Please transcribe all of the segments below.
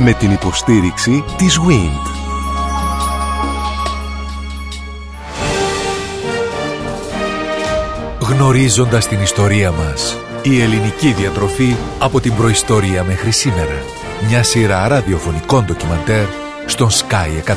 Με την υποστήριξη της WIND. Γνωρίζοντας την ιστορία μας. Η ελληνική διατροφή από την προϊστορία μέχρι σήμερα. Μια σειρά ραδιοφωνικών ντοκιμαντέρ στον Sky 100,3.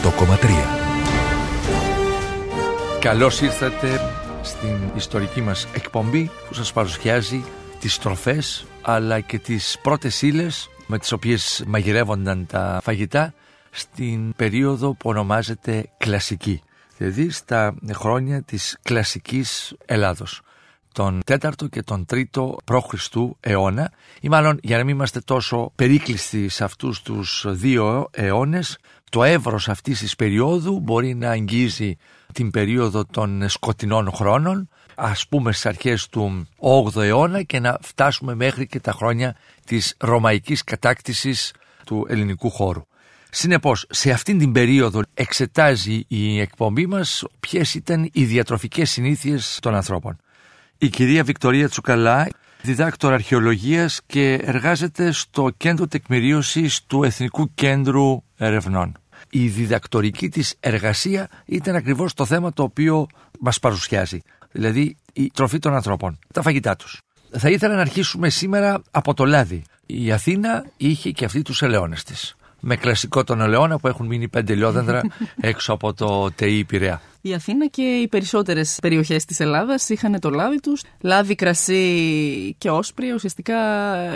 Καλώς ήρθατε στην ιστορική μας εκπομπή που σας παρουσιάζει τις τροφές αλλά και τις πρώτες ύλες με τις οποίες μαγειρεύονταν τα φαγητά στην περίοδο που ονομάζεται κλασική. Δηλαδή στα χρόνια της κλασικής Ελλάδος τον 4ο και τον 3ο π.Χ. αιώνα ή μάλλον για να μην είμαστε τόσο περίκλειστοι σε αυτούς τους δύο αιώνες το εύρος αυτής της περίοδου μπορεί να αγγίζει την περίοδο των σκοτεινών χρόνων ας πούμε στις αρχές του 8ου αιώνα και να φτάσουμε μέχρι και τα χρόνια της ρωμαϊκής κατάκτησης του ελληνικού χώρου. Συνεπώς, σε αυτήν την περίοδο εξετάζει η εκπομπή μας ποιες ήταν οι διατροφικές συνήθειες των ανθρώπων. Η κυρία Βικτωρία Τσουκαλά, διδάκτορα αρχαιολογίας και εργάζεται στο κέντρο τεκμηρίωσης του Εθνικού Κέντρου Ερευνών. Η διδακτορική της εργασία ήταν ακριβώς το θέμα το οποίο μας παρουσιάζει, δηλαδή η τροφή των ανθρώπων, τα φαγητά τους. Θα ήθελα να αρχίσουμε σήμερα από το λάδι. Η Αθήνα είχε και αυτή τους ελαιώνες της. Με κλασικό τον ελαιόνα που έχουν μείνει πέντε λιόδεντρα έξω από το ΤΕΙ Πειραιά. Η Αθήνα και οι περισσότερες περιοχές της Ελλάδας είχαν το λάδι τους. Λάδι, κρασί και όσπρι, ουσιαστικά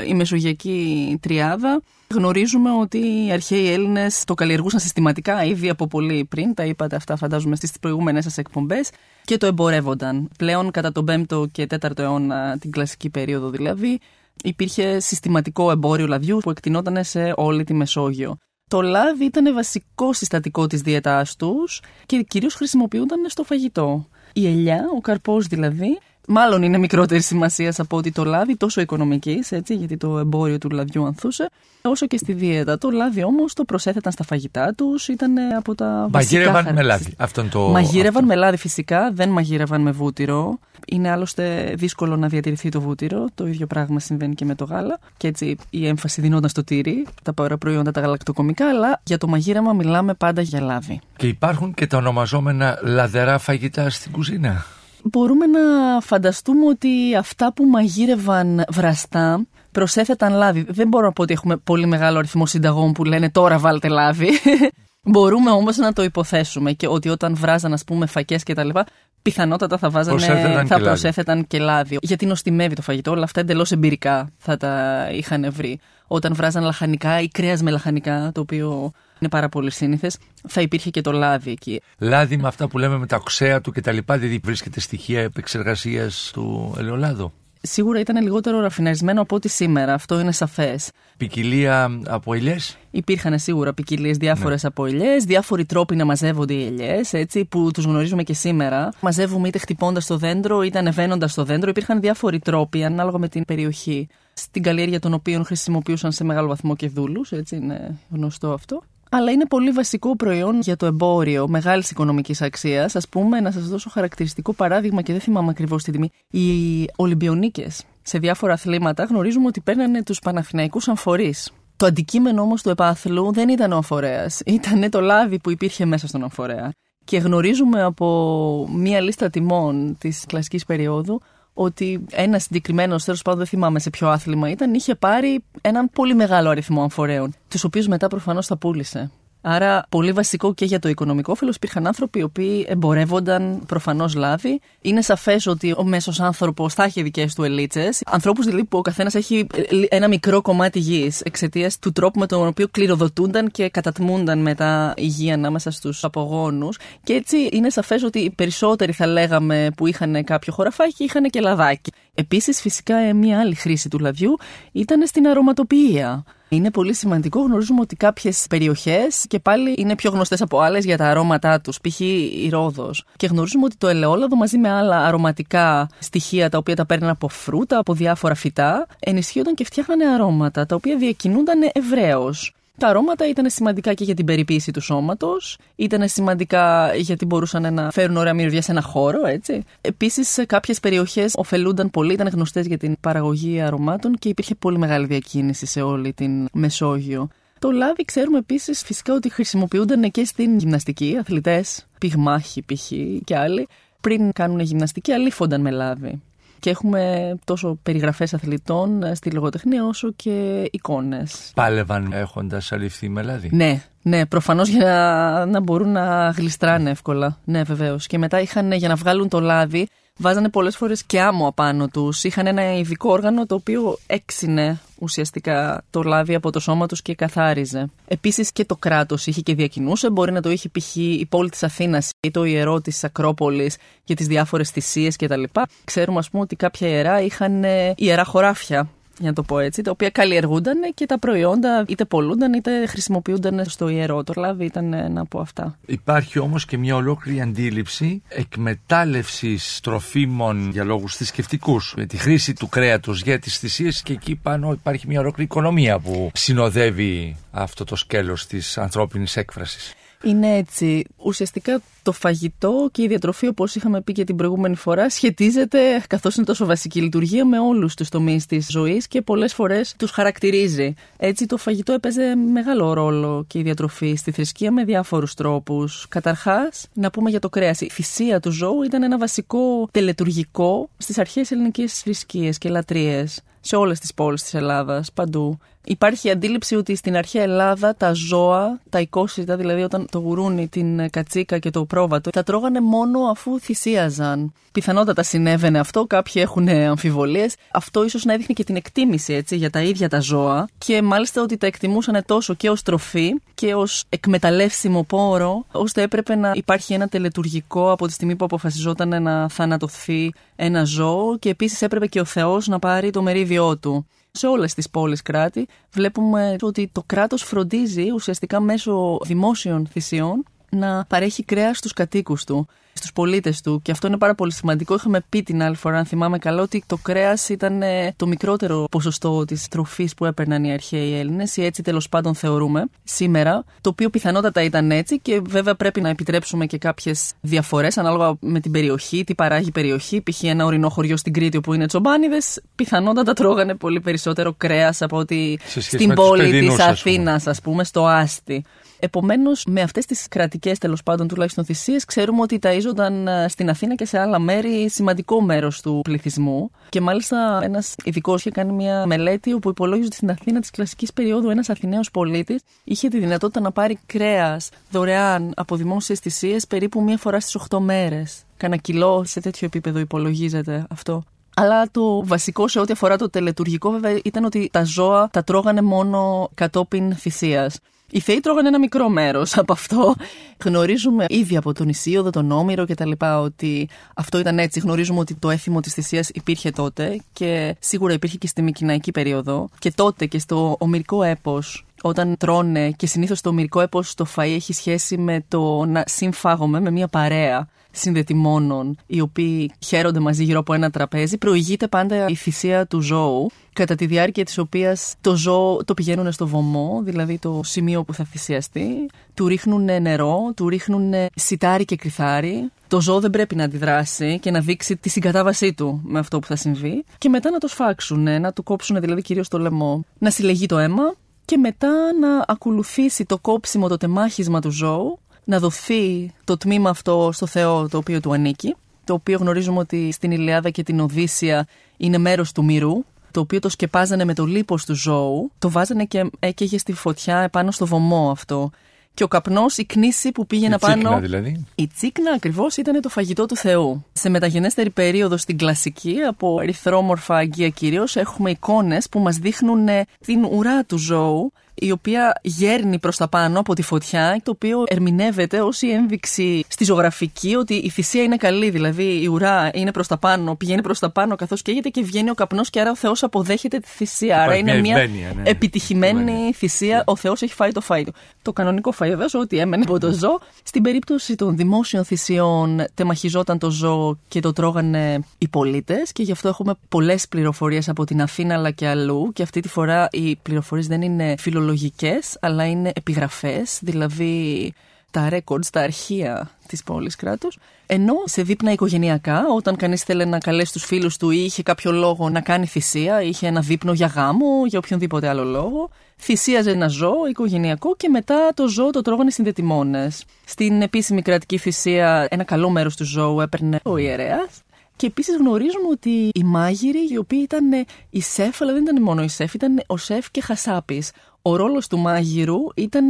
η μεσογειακή τριάδα. Γνωρίζουμε ότι οι αρχαίοι Έλληνες το καλλιεργούσαν συστηματικά ήδη από πολύ πριν. Τα είπατε αυτά, φαντάζομαι, στις προηγούμενες σας εκπομπές. Και το εμπορεύονταν. Πλέον κατά τον 5ο και 4ο αιώνα, την κλασική περίοδο δηλαδή, υπήρχε συστηματικό εμπόριο λαδιού που εκτινόταν σε όλη τη Μεσόγειο. Το λάδι ήταν βασικό συστατικό της διαιτάς τους και κυρίως χρησιμοποιούνταν στο φαγητό. Η ελιά, ο καρπός δηλαδή, μάλλον είναι μικρότερη σημασία από ότι το λάδι, τόσο οικονομικής, έτσι, γιατί το εμπόριο του λαδιού ανθούσε, όσο και στη δίαιτα. Το λάδι όμως το προσέθεταν στα φαγητά τους, ήταν από τα βασικά. Μαγείρευαν με λάδι. Αυτό το... Μαγείρευαν αυτό. με λάδι φυσικά, δεν μαγείρευαν με βούτυρο. Είναι άλλωστε δύσκολο να διατηρηθεί το βούτυρο. Το ίδιο πράγμα συμβαίνει και με το γάλα. Και έτσι η έμφαση δίνονταν στο τύρι, τα παραπροϊόντα τα γαλακτοκομικά, αλλά για το μαγείρεμα μιλάμε πάντα για λάδι. Και υπάρχουν και τα ονομαζόμενα λαδερά φαγητά στην κουζίνα μπορούμε να φανταστούμε ότι αυτά που μαγείρευαν βραστά προσέθεταν λάδι. Δεν μπορώ να πω ότι έχουμε πολύ μεγάλο αριθμό συνταγών που λένε τώρα βάλτε λάδι. Μπορούμε όμως να το υποθέσουμε και ότι όταν βράζαν, ας πούμε, φακές και τα λοιπά, πιθανότατα θα βάζανε, προσέθεταν θα και προσέθεταν λάδι. και λάδι. Γιατί νοστιμεύει το φαγητό, όλα αυτά εντελώς εμπειρικά θα τα είχαν βρει. Όταν βράζαν λαχανικά ή κρέας με λαχανικά, το οποίο είναι πάρα πολύ σύνηθες, θα υπήρχε και το λάδι εκεί. Λάδι με αυτά που λέμε με τα οξέα του κτλ. Δεν βρίσκεται στοιχεία επεξεργασίας του ελαιολάδου. Σίγουρα ήταν λιγότερο ραφιναρισμένο από ό,τι σήμερα. Αυτό είναι σαφές. Ποικιλία από ελιές; Υπήρχαν σίγουρα ποικιλίες διάφορες ναι. από ελιές, διάφοροι τρόποι να μαζεύονται οι ελιές, έτσι, που τους γνωρίζουμε και σήμερα. Μαζεύουμε είτε χτυπώντας το δέντρο, είτε ανεβαίνοντας το δέντρο. Υπήρχαν διάφοροι τρόποι ανάλογα με την περιοχή. Στην καλλιέργεια των οποίων χρησιμοποιούσαν σε μεγάλο βαθμό και δούλους, έτσι είναι γνωστό αυτό αλλά είναι πολύ βασικό προϊόν για το εμπόριο μεγάλης οικονομικής αξίας. Α πούμε, να σας δώσω χαρακτηριστικό παράδειγμα και δεν θυμάμαι ακριβώς τη τιμή. Οι Ολυμπιονίκες σε διάφορα αθλήματα γνωρίζουμε ότι παίρνανε τους Παναθηναϊκούς αμφορείς. Το αντικείμενο όμως του επάθλου δεν ήταν ο αμφορέας. Ήταν το λάδι που υπήρχε μέσα στον αμφορέα. Και γνωρίζουμε από μία λίστα τιμών της κλασικής περίοδου ότι ένα συγκεκριμένος, τέλος πάντων δεν θυμάμαι σε ποιο άθλημα ήταν, είχε πάρει έναν πολύ μεγάλο αριθμό αμφορέων, τους οποίους μετά προφανώς τα πούλησε. Άρα, πολύ βασικό και για το οικονομικό όφελος. Υπήρχαν άνθρωποι οι οποίοι εμπορεύονταν προφανώς λάδι. Είναι σαφές ότι ο μέσος άνθρωπος θα έχει δικές του ελίτσες. Ανθρώπους δηλαδή που ο καθένας έχει ένα μικρό κομμάτι γης εξαιτίας του τρόπου με τον οποίο κληροδοτούνταν και κατατμούνταν μετά η γη ανάμεσα στους απογόνους. Και έτσι είναι σαφές ότι οι περισσότεροι θα λέγαμε που είχαν κάποιο χωραφάκι είχαν και λαδάκι. Επίσης, φυσικά, μια άλλη χρήση του λαδιού ήταν στην αρωματοποιία. Είναι πολύ σημαντικό. Γνωρίζουμε ότι κάποιες περιοχές και πάλι είναι πιο γνωστές από άλλες για τα αρώματά τους, π.χ. η Ρόδος. Και γνωρίζουμε ότι το ελαιόλαδο μαζί με άλλα αρωματικά στοιχεία τα οποία τα παίρνουν από φρούτα, από διάφορα φυτά, ενισχύονταν και φτιάχνανε αρώματα τα οποία διακινούνταν ευρέως. Τα αρώματα ήταν σημαντικά και για την περιποίηση του σώματος, ήταν σημαντικά γιατί μπορούσαν να φέρουν ωραία μυρωδιά σε ένα χώρο, έτσι. Επίσης, σε κάποιες περιοχές ωφελούνταν πολύ, ήταν γνωστές για την παραγωγή αρωμάτων και υπήρχε πολύ μεγάλη διακίνηση σε όλη την Μεσόγειο. Το λάδι ξέρουμε επίσης φυσικά ότι χρησιμοποιούνταν και στην γυμναστική, αθλητές, πυγμάχοι π.χ. και άλλοι, πριν κάνουν γυμναστική, αλήφονταν με λάδι. Και έχουμε τόσο περιγραφές αθλητών στη λογοτεχνία όσο και εικόνες. Πάλευαν έχοντας αληφθεί με λάδι. Ναι, ναι, προφανώς για να, να μπορούν να γλιστράνε εύκολα. Ναι, βεβαίως. Και μετά είχαν για να βγάλουν το λάδι, βάζανε πολλές φορές και άμμο απάνω τους. Είχαν ένα ειδικό όργανο το οποίο έξινε ουσιαστικά το λάδι από το σώμα τους και καθάριζε. Επίσης και το κράτος είχε και διακινούσε. Μπορεί να το είχε π.χ. η πόλη της Αθήνας ή το ιερό της Ακρόπολης για τις διάφορες θυσίες κτλ. Ξέρουμε, ας πούμε, ότι κάποια ιερά είχαν ε, ιερά χωράφια για να το πω έτσι, τα οποία καλλιεργούνταν και τα προϊόντα είτε πολλούνταν είτε χρησιμοποιούνταν στο ιερό. Το λάδι ήταν ένα από αυτά. Υπάρχει όμως και μια ολόκληρη αντίληψη εκμετάλλευσης τροφίμων για λόγους θρησκευτικούς, με τη χρήση του κρέατος για τις θυσίες και εκεί πάνω υπάρχει μια ολόκληρη οικονομία που συνοδεύει αυτό το σκέλος της ανθρώπινης έκφρασης. Είναι έτσι. Ουσιαστικά το φαγητό και η διατροφή, όπως είχαμε πει και την προηγούμενη φορά, σχετίζεται, καθώς είναι τόσο βασική λειτουργία, με όλους τους τομείς της ζωής και πολλές φορές τους χαρακτηρίζει. Έτσι, το φαγητό έπαιζε μεγάλο ρόλο και η διατροφή στη θρησκεία με διάφορους τρόπους. Καταρχάς, να πούμε για το κρέας. Η θυσία του ζώου ήταν ένα βασικό τελετουργικό στις αρχές ελληνικέ θρησκείε και λατρείες σε όλες τις πόλεις της Ελλάδας, παντού. Υπάρχει η αντίληψη ότι στην αρχαία Ελλάδα τα ζώα, τα οικόσιτα, δηλαδή όταν το γουρούνι, την κατσίκα και το πρόβατο, τα τρώγανε μόνο αφού θυσίαζαν. Πιθανότατα συνέβαινε αυτό, κάποιοι έχουν αμφιβολίες. Αυτό ίσως να έδειχνε και την εκτίμηση έτσι, για τα ίδια τα ζώα και μάλιστα ότι τα εκτιμούσαν τόσο και ως τροφή και ως εκμεταλλεύσιμο πόρο, ώστε έπρεπε να υπάρχει ένα τελετουργικό από τη στιγμή που αποφασιζόταν να θανατωθεί ένα ζώο και επίσης έπρεπε και ο Θεός να πάρει το μερίδιό του. Σε όλες τις πόλεις κράτη βλέπουμε ότι το κράτος φροντίζει ουσιαστικά μέσω δημόσιων θυσιών να παρέχει κρέας στους κατοίκους του στους πολίτες του. Και αυτό είναι πάρα πολύ σημαντικό. Είχαμε πει την άλλη φορά, αν θυμάμαι καλά, ότι το κρέας ήταν ε, το μικρότερο ποσοστό της τροφής που έπαιρναν οι αρχαίοι Έλληνες, ή έτσι τέλος πάντων θεωρούμε σήμερα. Το οποίο πιθανότατα ήταν έτσι και βέβαια πρέπει να επιτρέψουμε και κάποιες διαφορές ανάλογα με την περιοχή, τι παράγει η περιοχή. Π.χ. ένα ορεινό χωριό στην Κρήτη όπου είναι τσομπάνιδες, πιθανότατα τρώγανε πολύ περισσότερο κρέας από ότι στην πόλη της Αθήνας, ας πούμε, στο Άστι. Επομένως, με αυτές τις κρατικές τέλος πάντων τουλάχιστον θυσίες, ξέρουμε ότι ταΐζονταν ε, στην Αθήνα και σε άλλα μέρη σημαντικό μέρος του πληθυσμού. Και μάλιστα ένας ειδικός είχε κάνει μια μελέτη όπου υπολόγιζε ότι στην Αθήνα της κλασικής περίοδου ένας Αθηναίος πολίτης είχε τη δυνατότητα να πάρει κρέας δωρεάν από δημόσιες θυσίες περίπου μία φορά στις 8 μέρες. Κάνα κιλό σε τέτοιο επίπεδο υπολογίζεται αυτό. Αλλά το βασικό σε ό,τι αφορά το τελετουργικό βέβαια ήταν ότι τα ζώα τα τρώγανε μόνο κατόπιν θυσίας. Οι Θεοί τρώγανε ένα μικρό μέρος από αυτό. Γνωρίζουμε ήδη από τον Ισίωδο, τον Όμηρο κτλ. ότι αυτό ήταν έτσι. Γνωρίζουμε ότι το έθιμο της θυσίας υπήρχε τότε και σίγουρα υπήρχε και στη Μικυναϊκή περίοδο. Και τότε και στο Ομυρικό έπος, όταν τρώνε και συνήθως το Ομυρικό έπος το φαΐ έχει σχέση με το να συμφάγουμε με μια παρέα συνδετημόνων οι οποίοι χαίρονται μαζί γύρω από ένα τραπέζι, προηγείται πάντα η θυσία του ζώου, κατά τη διάρκεια της οποίας το ζώο το πηγαίνουν στο βωμό, δηλαδή το σημείο που θα θυσιαστεί, του ρίχνουν νερό, του ρίχνουν σιτάρι και κρυθάρι, το ζώο δεν πρέπει να αντιδράσει και να δείξει τη συγκατάβασή του με αυτό που θα συμβεί και μετά να το σφάξουν, να του κόψουν δηλαδή κυρίως το λαιμό, να συλλεγεί το αίμα και μετά να ακολουθήσει το κόψιμο, το τεμάχισμα του ζώου να δοθεί το τμήμα αυτό στο Θεό το οποίο του ανήκει, το οποίο γνωρίζουμε ότι στην Ιλιάδα και την Οδύσσια είναι μέρος του μυρού, το οποίο το σκεπάζανε με το λίπος του ζώου, το βάζανε και έκαιγε στη φωτιά επάνω στο βωμό αυτό. Και ο καπνός, η κνήση που πήγαινε η πάνω. Τσίκνα, δηλαδή. Η τσίκνα ακριβώς ήταν το φαγητό του Θεού. Σε μεταγενέστερη περίοδο στην κλασική, από ερυθρόμορφα αγγεία κυρίως, έχουμε εικόνες που μας δείχνουν την ουρά του ζώου η οποία γέρνει προς τα πάνω από τη φωτιά, το οποίο ερμηνεύεται ως η ένδειξη στη ζωγραφική ότι η θυσία είναι καλή. Δηλαδή η ουρά είναι προς τα πάνω, πηγαίνει προς τα πάνω καθώς καίγεται και βγαίνει ο καπνός και άρα ο Θεός αποδέχεται τη θυσία. Άρα είναι μια ναι. επιτυχημένη θυσία. Ο Θεός έχει φάει το φάι του. Το κανονικό φάι, βέβαια, ό,τι έμενε από το ζώο. Στην περίπτωση των δημόσιων θυσιών, τεμαχιζόταν το ζώο και το τρώγανε οι πολίτες και γι' αυτό έχουμε πολλές πληροφορίες από την Αθήνα αλλά και αλλού. Και αυτή τη φορά οι πληροφορίες δεν είναι φιλολογικές, αλλά είναι επιγραφές, δηλαδή τα ρέκορντ, τα αρχεία της πόλης κράτους. Ενώ σε δείπνα οικογενειακά, όταν κανείς θέλει να καλέσει τους φίλους του ή είχε κάποιο λόγο να κάνει θυσία, είχε ένα δείπνο για γάμο, για οποιονδήποτε άλλο λόγο, θυσίαζε ένα ζώο οικογενειακό και μετά το ζώο το τρώγανε συνδετημόνες. Στην επίσημη κρατική θυσία, ένα καλό μέρος του ζώου έπαιρνε ο ιερέας. Και επίσης γνωρίζουμε ότι οι μάγειροι, οι οποίοι ήταν η σεφ, αλλά δεν ήταν μόνο η σεφ, ήταν ο σεφ και χασάπης. Ο ρόλος του μάγειρου ήταν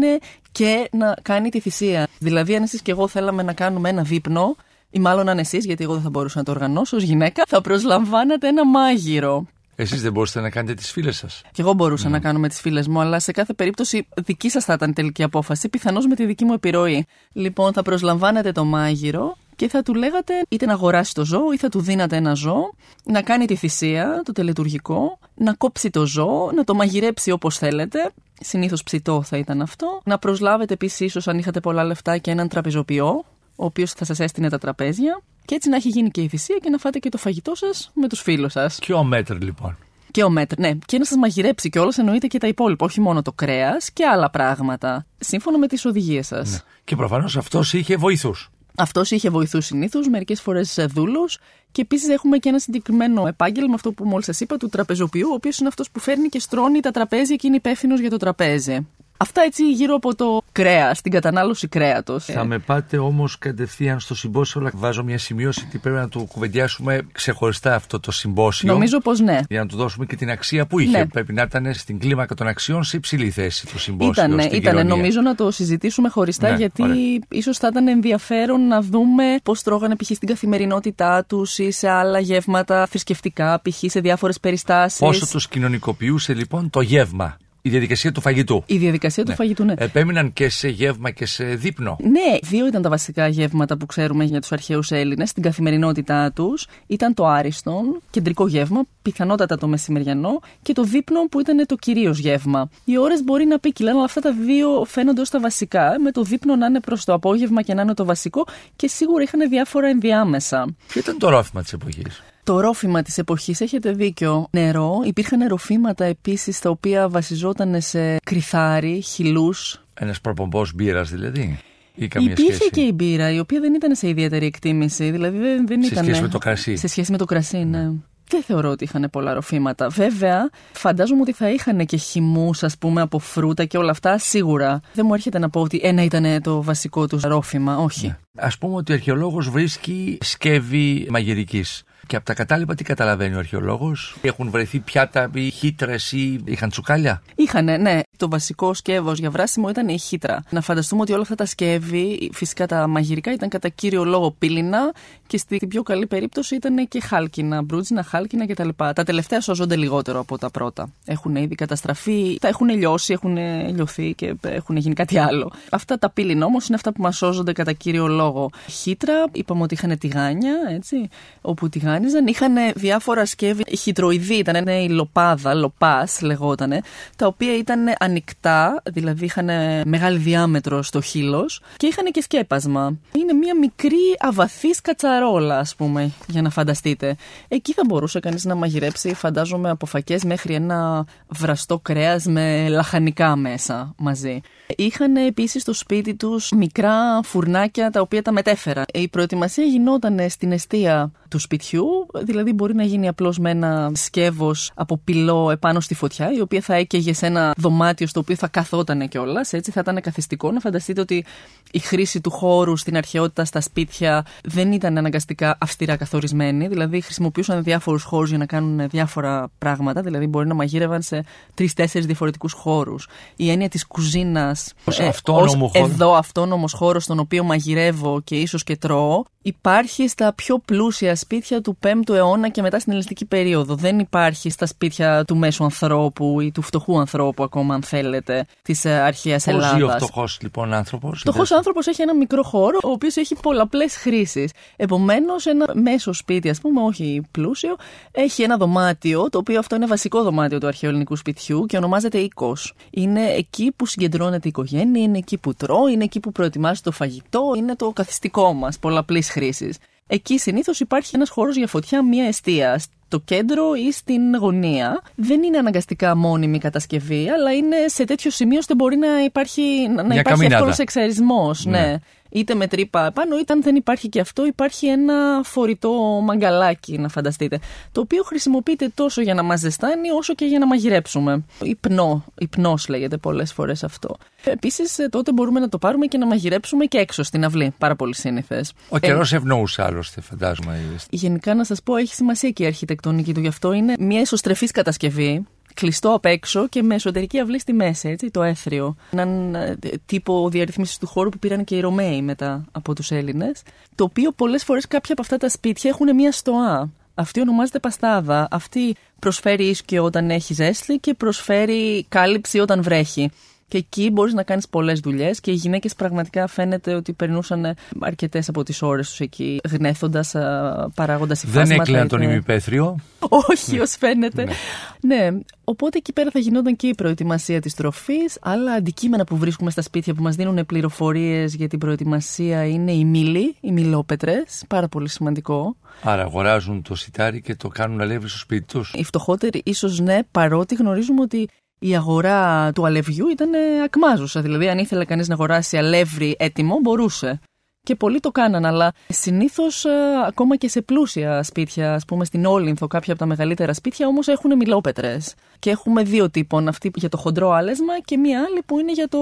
και να κάνει τη θυσία. Δηλαδή, αν εσείς και εγώ θέλαμε να κάνουμε ένα δείπνο, ή μάλλον αν εσείς, γιατί εγώ δεν θα μπορούσα να το οργανώσω ως γυναίκα, θα προσλαμβάνατε ένα μάγειρο. Εσείς δεν μπορούσατε να κάνετε τις φίλες σας. Και εγώ μπορούσα να κάνω με τις φίλες μου, αλλά σε κάθε περίπτωση δική σας θα ήταν η τελική απόφαση, πιθανώς με τη δική μου επιρροή. Λοιπόν, θα προσλαμβάνετε το μάγειρο και θα του λέγατε είτε να αγοράσει το ζώο ή θα του δίνατε ένα ζώο, να κάνει τη θυσία, το τελετουργικό, να κόψει το ζώο, να το μαγειρέψει όπως θέλετε. Συνήθως ψητό θα ήταν αυτό. Να προσλάβετε επίσης, ίσως αν είχατε πολλά λεφτά, και έναν τραπεζοποιό, ο οποίος θα σας έστεινε τα τραπέζια. Και έτσι να έχει γίνει και η θυσία και να φάτε και το φαγητό σας με τους φίλους σας. Και ο μέτρ λοιπόν. Και ο μέτρ, ναι. Και να σας μαγειρέψει κιόλας εννοείται και τα υπόλοιπα, όχι μόνο το κρέας και άλλα πράγματα. Σύμφωνα με τις οδηγίες σας. Ναι. Και προφανώς αυτός είχε βοηθούς. Αυτός είχε βοηθούς συνήθως, μερικές φορές δούλου. Και επίσης έχουμε και ένα συγκεκριμένο επάγγελμα, αυτό που μόλις σας είπα, του τραπεζοποιού, ο οποίος είναι αυτός που φέρνει και στρώνει τα τραπέζια και είναι υπεύθυνος για το τραπέζι. Αυτά έτσι γύρω από το κρέα, την κατανάλωση κρέατος. Θα με πάτε όμως κατευθείαν στο συμπόσιο, αλλά βάζω μια σημείωση ότι πρέπει να το κουβεντιάσουμε ξεχωριστά αυτό το συμπόσιο. Νομίζω πως ναι. Για να του δώσουμε και την αξία που είχε. Ναι. Πρέπει να ήταν στην κλίμακα των αξιών σε υψηλή θέση το συμπόσιο. Ήτανε, ήτανε. Νομίζω να το συζητήσουμε χωριστά, ναι, γιατί ίσως θα ήταν ενδιαφέρον να δούμε πώς τρώγανε π.χ. στην καθημερινότητά τους ή σε άλλα γεύματα θρησκευτικά, π.χ. σε διάφορες περιστάσεις. Πόσο τους κοινωνικοποιούσε λοιπόν το γεύμα; Η διαδικασία του φαγητού. Η διαδικασία ναι. του φαγητού, ναι. Επέμειναν και σε γεύμα και σε δείπνο. Ναι, δύο ήταν τα βασικά γεύματα που ξέρουμε για τους αρχαίους Έλληνες στην καθημερινότητά τους. Ήταν το άριστον, κεντρικό γεύμα, πιθανότατα το μεσημεριανό, και το δείπνο που ήταν το κυρίως γεύμα. Οι ώρες μπορεί να ποικιλάνε, αλλά αυτά τα δύο φαίνονται ως τα βασικά. Με το δείπνο να είναι προς το απόγευμα και να είναι το βασικό και σίγουρα είχαν διάφορα ενδιάμεσα. Ποιο ήταν το ρόφημα της εποχής; Το ρόφημα της εποχής, έχετε δίκιο. Νερό, υπήρχαν ροφήματα επίσης τα οποία βασιζόταν σε κρυθάρι, χυλούς. Ένας προπομπός μπύρας δηλαδή. Ή καμία Υπήρχε σχέση; και η μπύρα, η οποία δεν ήταν σε ιδιαίτερη εκτίμηση. Δηλαδή δεν, δεν σε ήταν. Σε σχέση με το κρασί. Σε σχέση με το κρασί, ναι. Δεν θεωρώ ότι είχαν πολλά ροφήματα. Βέβαια, φαντάζομαι ότι θα είχαν και χυμούς, ας πούμε, από φρούτα και όλα αυτά, σίγουρα. Δεν μου έρχεται να πω ότι ένα ήταν το βασικό τους ρόφημα. Όχι. Ναι. Α πούμε ότι ο αρχαιολόγος βρίσκει σκεύη μαγειρικής. Και από τα κατάλοιπα τι καταλαβαίνει ο αρχαιολόγος; Έχουν βρεθεί πιάτα ή χύτρες ή είχαν τσουκάλια; Είχαν, ναι. Το βασικό σκεύος για βράσιμο ήταν η χύτρα. Να φανταστούμε ότι όλα αυτά τα σκεύη, φυσικά τα μαγειρικά, ήταν κατά κύριο λόγο πύληνα και στην πιο καλή περίπτωση ήταν και χάλκινα, μπρούτζινα, χάλκινα κτλ. Τα τελευταία σώζονται λιγότερο από τα πρώτα. Έχουν ήδη καταστραφεί, τα έχουν λιώσει, έχουν λιωθεί και έχουν γίνει κάτι άλλο. Αυτά τα πύληνα όμως είναι αυτά που μας σώζονται κατά κύριο λόγο. Χύτρα, είπαμε ότι είχαν τηγάνια, έτσι, όπου τηγάνιζαν. Είχαν διάφορα σκεύη, χυτροειδή, ήταν η λοπάδα, λοπάς λεγότανε, τα οποία ήταν ανοιχτά, δηλαδή είχαν μεγάλη διάμετρο στο χείλος και είχαν και σκέπασμα. Είναι μια μικρή αβαθής κατσαρόλα, ας πούμε, για να φανταστείτε. Εκεί θα μπορούσε κανείς να μαγειρέψει, φαντάζομαι, από φακές μέχρι ένα βραστό κρέας με λαχανικά μέσα μαζί. Είχαν επίσης στο σπίτι τους μικρά φουρνάκια τα οποία τα μετέφερα. Η προετοιμασία γινόταν στην αιστεία του σπιτιού, δηλαδή μπορεί να γίνει απλώς με ένα σκεύος από πυλό επάνω στη φωτιά, η οποία θα έκαιγε σε ένα δωμάτιο στο οποίο θα καθόταν κιόλας. Έτσι θα ήταν καθιστικό. Να φανταστείτε ότι η χρήση του χώρου στην αρχαιότητα στα σπίτια δεν ήταν αναγκαστικά αυστηρά καθορισμένη. Δηλαδή χρησιμοποιούσαν διάφορους χώρους για να κάνουν διάφορα πράγματα. Δηλαδή μπορεί να μαγείρευαν σε τρει-τέσσερι διαφορετικούς χώρους. Η έννοια της κουζίνας. Ε, αυτόνομο χώρο. Εδώ αυτόνομος χώρος στον οποίο μαγειρεύω και ίσως και τρώω υπάρχει στα πιο πλούσια σπίτια του 5ου αιώνα και μετά στην ελληνιστική περίοδο. Δεν υπάρχει στα σπίτια του μέσου ανθρώπου ή του φτωχού ανθρώπου, ακόμα αν θέλετε, της ε, αρχαίας Ελλάδα. Πώς ζει ο φτωχός λοιπόν άνθρωπος. Ο φτωχό άνθρωπος έχει ένα μικρό χώρο, ο οποίος έχει πολλαπλές χρήσεις. Επομένως, ένα μέσο σπίτι, ας πούμε, όχι πλούσιο, έχει ένα δωμάτιο, το οποίο αυτό είναι βασικό δωμάτιο του αρχαίου ελληνικού σπιτιού και ονομάζεται οίκος. Είναι εκεί που συγκεντρώνεται η οικογένεια, είναι εκεί που τρώει, είναι εκεί που προετοιμάζει το φαγητό, είναι το καθιστικό μας πολλαπλής χρήση. Εκεί συνήθως υπάρχει ένας χώρος για φωτιά, μία αιστεία. Στο κέντρο ή στην γωνία. Δεν είναι αναγκαστικά μόνιμη κατασκευή, αλλά είναι σε τέτοιο σημείο ώστε μπορεί να υπάρχει, να υπάρχει εύκολο εξαρισμό. Ναι. ναι είτε με τρύπα πάνω, είτε αν δεν υπάρχει και αυτό, υπάρχει ένα φορητό μαγκαλάκι, να φανταστείτε. Το οποίο χρησιμοποιείται τόσο για να μας ζεστάνει, όσο και για να μαγειρέψουμε. Υπνό, υπνός λέγεται πολλές φορές αυτό. Επίσης, ε, τότε μπορούμε να το πάρουμε και να μαγειρέψουμε και έξω στην αυλή. Πάρα πολύ σύνηθες. Ο καιρός ε, ευνοούσε άλλωστε, φαντάζομαι. Γενικά, να σας πω, έχει σημασία και η αρχιτεκτονική του. Γι' αυτό είναι μια ισοστρεφή κατασκευή κλειστό απ' έξω και με εσωτερική αυλή στη μέση, έτσι, το έθριο. Έναν ε, τύπο διαρρυθμίσης του χώρου που πήραν και οι Ρωμαίοι μετά από τους Έλληνες. Το οποίο πολλές φορές κάποια από αυτά τα σπίτια έχουν μία στοά. Αυτή ονομάζεται παστάδα. Αυτή προσφέρει ίσκιο όταν έχει ζέστη και προσφέρει κάλυψη όταν βρέχει. Και εκεί μπορείς να κάνεις πολλές δουλειές και οι γυναίκες πραγματικά φαίνεται ότι περνούσαν αρκετές από τις ώρες τους εκεί, γνέθοντας, παράγοντας υφάσματα. Δεν έκλαιναν τον ημιπέθριο. Όχι, ως φαίνεται. ναι. ναι. Οπότε εκεί πέρα θα γινόταν και η προετοιμασία της τροφής. Άλλα αντικείμενα που βρίσκουμε στα σπίτια που μας δίνουν πληροφορίες για την προετοιμασία είναι οι μήλοι, οι μιλόπετρες. Πάρα πολύ σημαντικό. Άρα αγοράζουν το σιτάρι και το κάνουν αλεύρι στο σπίτι τους. Οι φτωχότεροι ίσως ναι, παρότι γνωρίζουμε ότι η αγορά του αλευγιού ήταν ακμάζουσα. Δηλαδή, αν ήθελε κανείς να αγοράσει αλεύρι έτοιμο, μπορούσε. Και πολλοί το κάναν, αλλά συνήθως ε, ακόμα και σε πλούσια σπίτια, ας πούμε στην Όλυνθο, κάποια από τα μεγαλύτερα σπίτια, όμως έχουν μιλόπετρες. Και έχουμε δύο τύπων, αυτή για το χοντρό άλεσμα και μία άλλη που είναι για το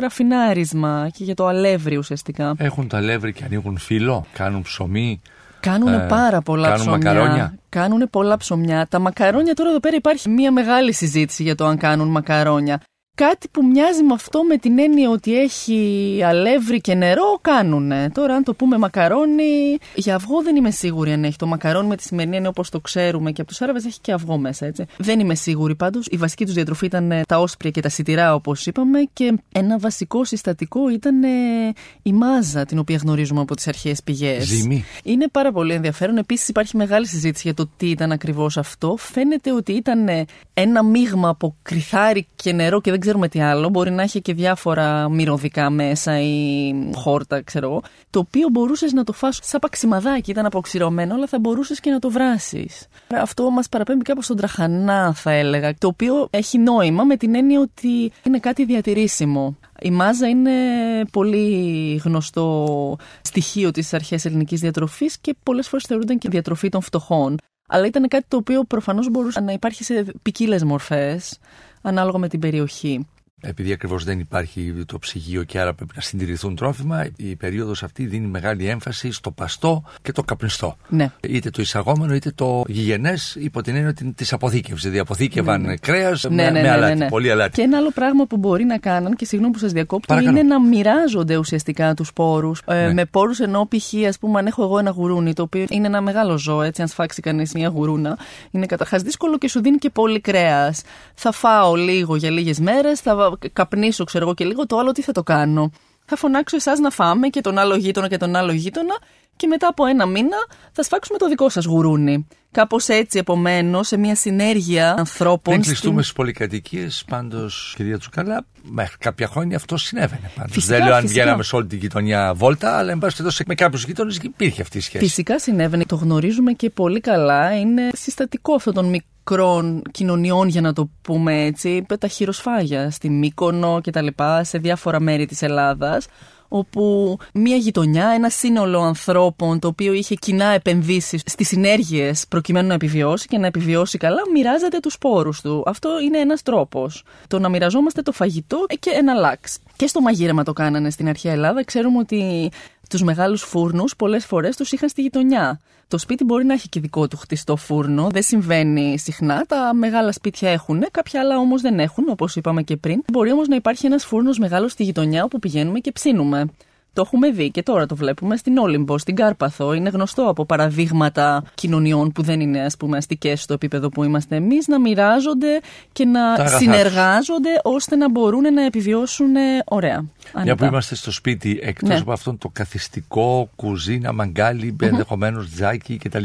ραφινάρισμα και για το αλεύρι ουσιαστικά. Έχουν το αλεύρι και ανοίγουν φύλλο, κάνουν ψωμί. Κάνουν ε, πάρα πολλά κάνουν ψωμιά. Μακαρόνια. Κάνουν πολλά ψωμιά. Τα μακαρόνια τώρα εδώ πέρα υπάρχει μια μεγάλη συζήτηση για το αν κάνουν μακαρόνια κάτι που μοιάζει με αυτό με την έννοια ότι έχει αλεύρι και νερό κάνουνε. Τώρα αν το πούμε μακαρόνι, για αυγό δεν είμαι σίγουρη αν έχει. Το μακαρόνι με τη σημερινή έννοια όπως το ξέρουμε και από τους Άραβες έχει και αυγό μέσα έτσι. Δεν είμαι σίγουρη πάντως. Η βασική τους διατροφή ήταν ε, τα όσπρια και τα σιτηρά όπως είπαμε και ένα βασικό συστατικό ήταν ε, η μάζα την οποία γνωρίζουμε από τις αρχαίες πηγές. Ζύμη. Είναι πάρα πολύ ενδιαφέρον. Επίσης υπάρχει μεγάλη συζήτηση για το τι ήταν ακριβώς αυτό. Φαίνεται ότι ήταν ε, ένα μείγμα από κρυθάρι και νερό και δεν ξέρουμε τι άλλο. Μπορεί να έχει και διάφορα μυρωδικά μέσα ή χόρτα, ξέρω εγώ. Το οποίο μπορούσες να το φας σαν παξιμαδάκι, ήταν αποξηρωμένο, αλλά θα μπορούσες και να το βράσεις. Αυτό μας παραπέμπει κάπως στον τραχανά, θα έλεγα. Το οποίο έχει νόημα με την έννοια ότι είναι κάτι διατηρήσιμο. Η μάζα είναι πολύ γνωστό στοιχείο της αρχαίας ελληνικής διατροφής και πολλές φορές θεωρούνταν και διατροφή των φτωχών. Αλλά ήταν κάτι το οποίο προφανώς μπορούσε να υπάρχει σε ποικίλες μορφές ανάλογα με την περιοχή. Επειδή ακριβώς δεν υπάρχει το ψυγείο και άρα πρέπει να συντηρηθούν τρόφιμα, η περίοδος αυτή δίνει μεγάλη έμφαση στο παστό και το καπνιστό. Ναι. Είτε το εισαγόμενο είτε το γηγενές, υπό την έννοια της αποθήκευσης. Δηλαδή αποθήκευαν ναι, ναι. κρέας ναι, με, ναι, με αλάτι. Ναι, πολύ αλάτι. Και ένα άλλο πράγμα που μπορεί να κάνουν, και συγγνώμη που σας διακόπτω, είναι να μοιράζονται ουσιαστικά τους πόρους. Ε, με πόρους ενώ π.χ. ας πούμε, αν έχω εγώ ένα γουρούνι, το οποίο είναι ένα μεγάλο ζώο, έτσι, αν σφάξει κανείς μια γουρούνα, είναι καταρχάς δύσκολο και σου δίνει και πολύ κρέας. Θα φάω λίγο για λίγες μέρες, θα καπνίσω, ξέρω εγώ και λίγο, το άλλο τι θα το κάνω. Θα φωνάξω εσάς να φάμε και τον άλλο γείτονα και τον άλλο γείτονα και μετά από ένα μήνα θα σφάξουμε το δικό σας γουρούνι. Κάπως έτσι, επομένως, σε μια συνέργεια ανθρώπων. Δεν κλειστούμε στις πολυκατοικίες, πάντως, κυρία Τσουκαλά, μέχρι κάποια χρόνια αυτό συνέβαινε. Πάντως. Δεν λέω αν βγαίναμε σε όλη την γειτονιά βόλτα, αλλά εν πάση περιπτώσει με κάποιους γείτονες υπήρχε αυτή η σχέση. Φυσικά συνέβαινε. Το γνωρίζουμε και πολύ καλά. Είναι συστατικό αυτόν τον μικρών κοινωνιών, για να το πούμε έτσι, τα χειροσφάγια στη Μύκονο και τα λοιπά, σε διάφορα μέρη της Ελλάδας, όπου μια γειτονιά, ένα σύνολο ανθρώπων το οποίο είχε κοινά επενδύσεις στις συνέργειες προκειμένου να επιβιώσει και να επιβιώσει καλά, μοιράζεται τους σπόρους του. Αυτό είναι ένας τρόπος. Το να μοιραζόμαστε το φαγητό και ένα λάξ. Και στο μαγείρεμα το κάνανε στην αρχαία Ελλάδα. Ξέρουμε ότι τους μεγάλους φούρνους πολλές φορές τους είχαν στη γειτονιά. Το σπίτι μπορεί να έχει και δικό του χτιστό φούρνο, δεν συμβαίνει συχνά. Τα μεγάλα σπίτια έχουν, κάποια άλλα όμως δεν έχουν, όπως είπαμε και πριν. Μπορεί όμως να υπάρχει ένας φούρνος μεγάλος στη γειτονιά όπου πηγαίνουμε και ψήνουμε. Το έχουμε δει και τώρα το βλέπουμε στην Όλυμπο, στην Κάρπαθο. Είναι γνωστό από παραδείγματα κοινωνιών που δεν είναι ας πούμε αστικές στο επίπεδο που είμαστε εμείς να μοιράζονται και να συνεργάζονται ώστε να μπορούν να επιβιώσουν ωραία. Για που είμαστε στο σπίτι, εκτός ναι. από αυτόν το καθιστικό, κουζίνα, μαγκάλι, mm-hmm. ενδεχομένως τζάκι κτλ.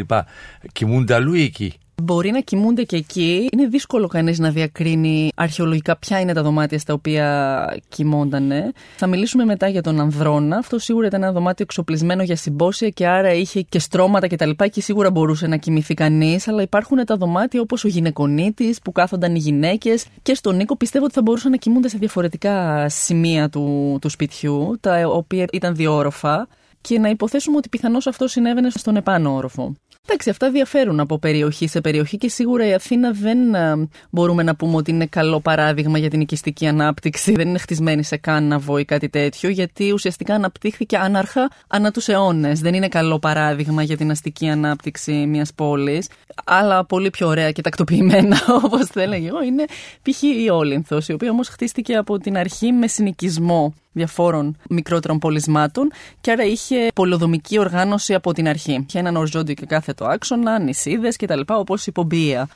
Κοιμούνται αλλού εκεί; Μπορεί να κοιμούνται και εκεί. Είναι δύσκολο κανείς να διακρίνει αρχαιολογικά ποια είναι τα δωμάτια στα οποία κοιμόντανε. Θα μιλήσουμε μετά για τον Ανδρώνα. Αυτό σίγουρα ήταν ένα δωμάτιο εξοπλισμένο για συμπόσια και άρα είχε και στρώματα κτλ. Και, και σίγουρα μπορούσε να κοιμηθεί κανείς. Αλλά υπάρχουν τα δωμάτια όπως ο γυναικονίτης που κάθονταν οι γυναίκες. Και στον Νίκο πιστεύω ότι θα μπορούσαν να κοιμούνται σε διαφορετικά σημεία του, του σπιτιού, τα οποία ήταν διόροφα. Και να υποθέσουμε ότι πιθανώς αυτό συνέβαινε στον επάνω όροφο. Εντάξει, αυτά διαφέρουν από περιοχή σε περιοχή και σίγουρα η Αθήνα δεν ε, μπορούμε να πούμε ότι είναι καλό παράδειγμα για την οικιστική ανάπτυξη. Δεν είναι χτισμένη σε κάναβο ή κάτι τέτοιο, γιατί ουσιαστικά αναπτύχθηκε άναρχα ανά τους αιώνες. Δεν είναι καλό παράδειγμα για την αστική ανάπτυξη μιας πόλης. Άλλα πολύ πιο ωραία και τακτοποιημένα, όπως θα έλεγα εγώ, είναι π.χ. η Όλυνθος, η οποία όμως χτίστηκε από την αρχή με συνοικισμό διαφόρων μικρότερων πολισμάτων και άρα είχε πολυοδομική οργάνωση από την αρχή. Είχε έναν οριζόντιο και κάθετο άξονα, νησίδες κτλ. όπως η Πομπία.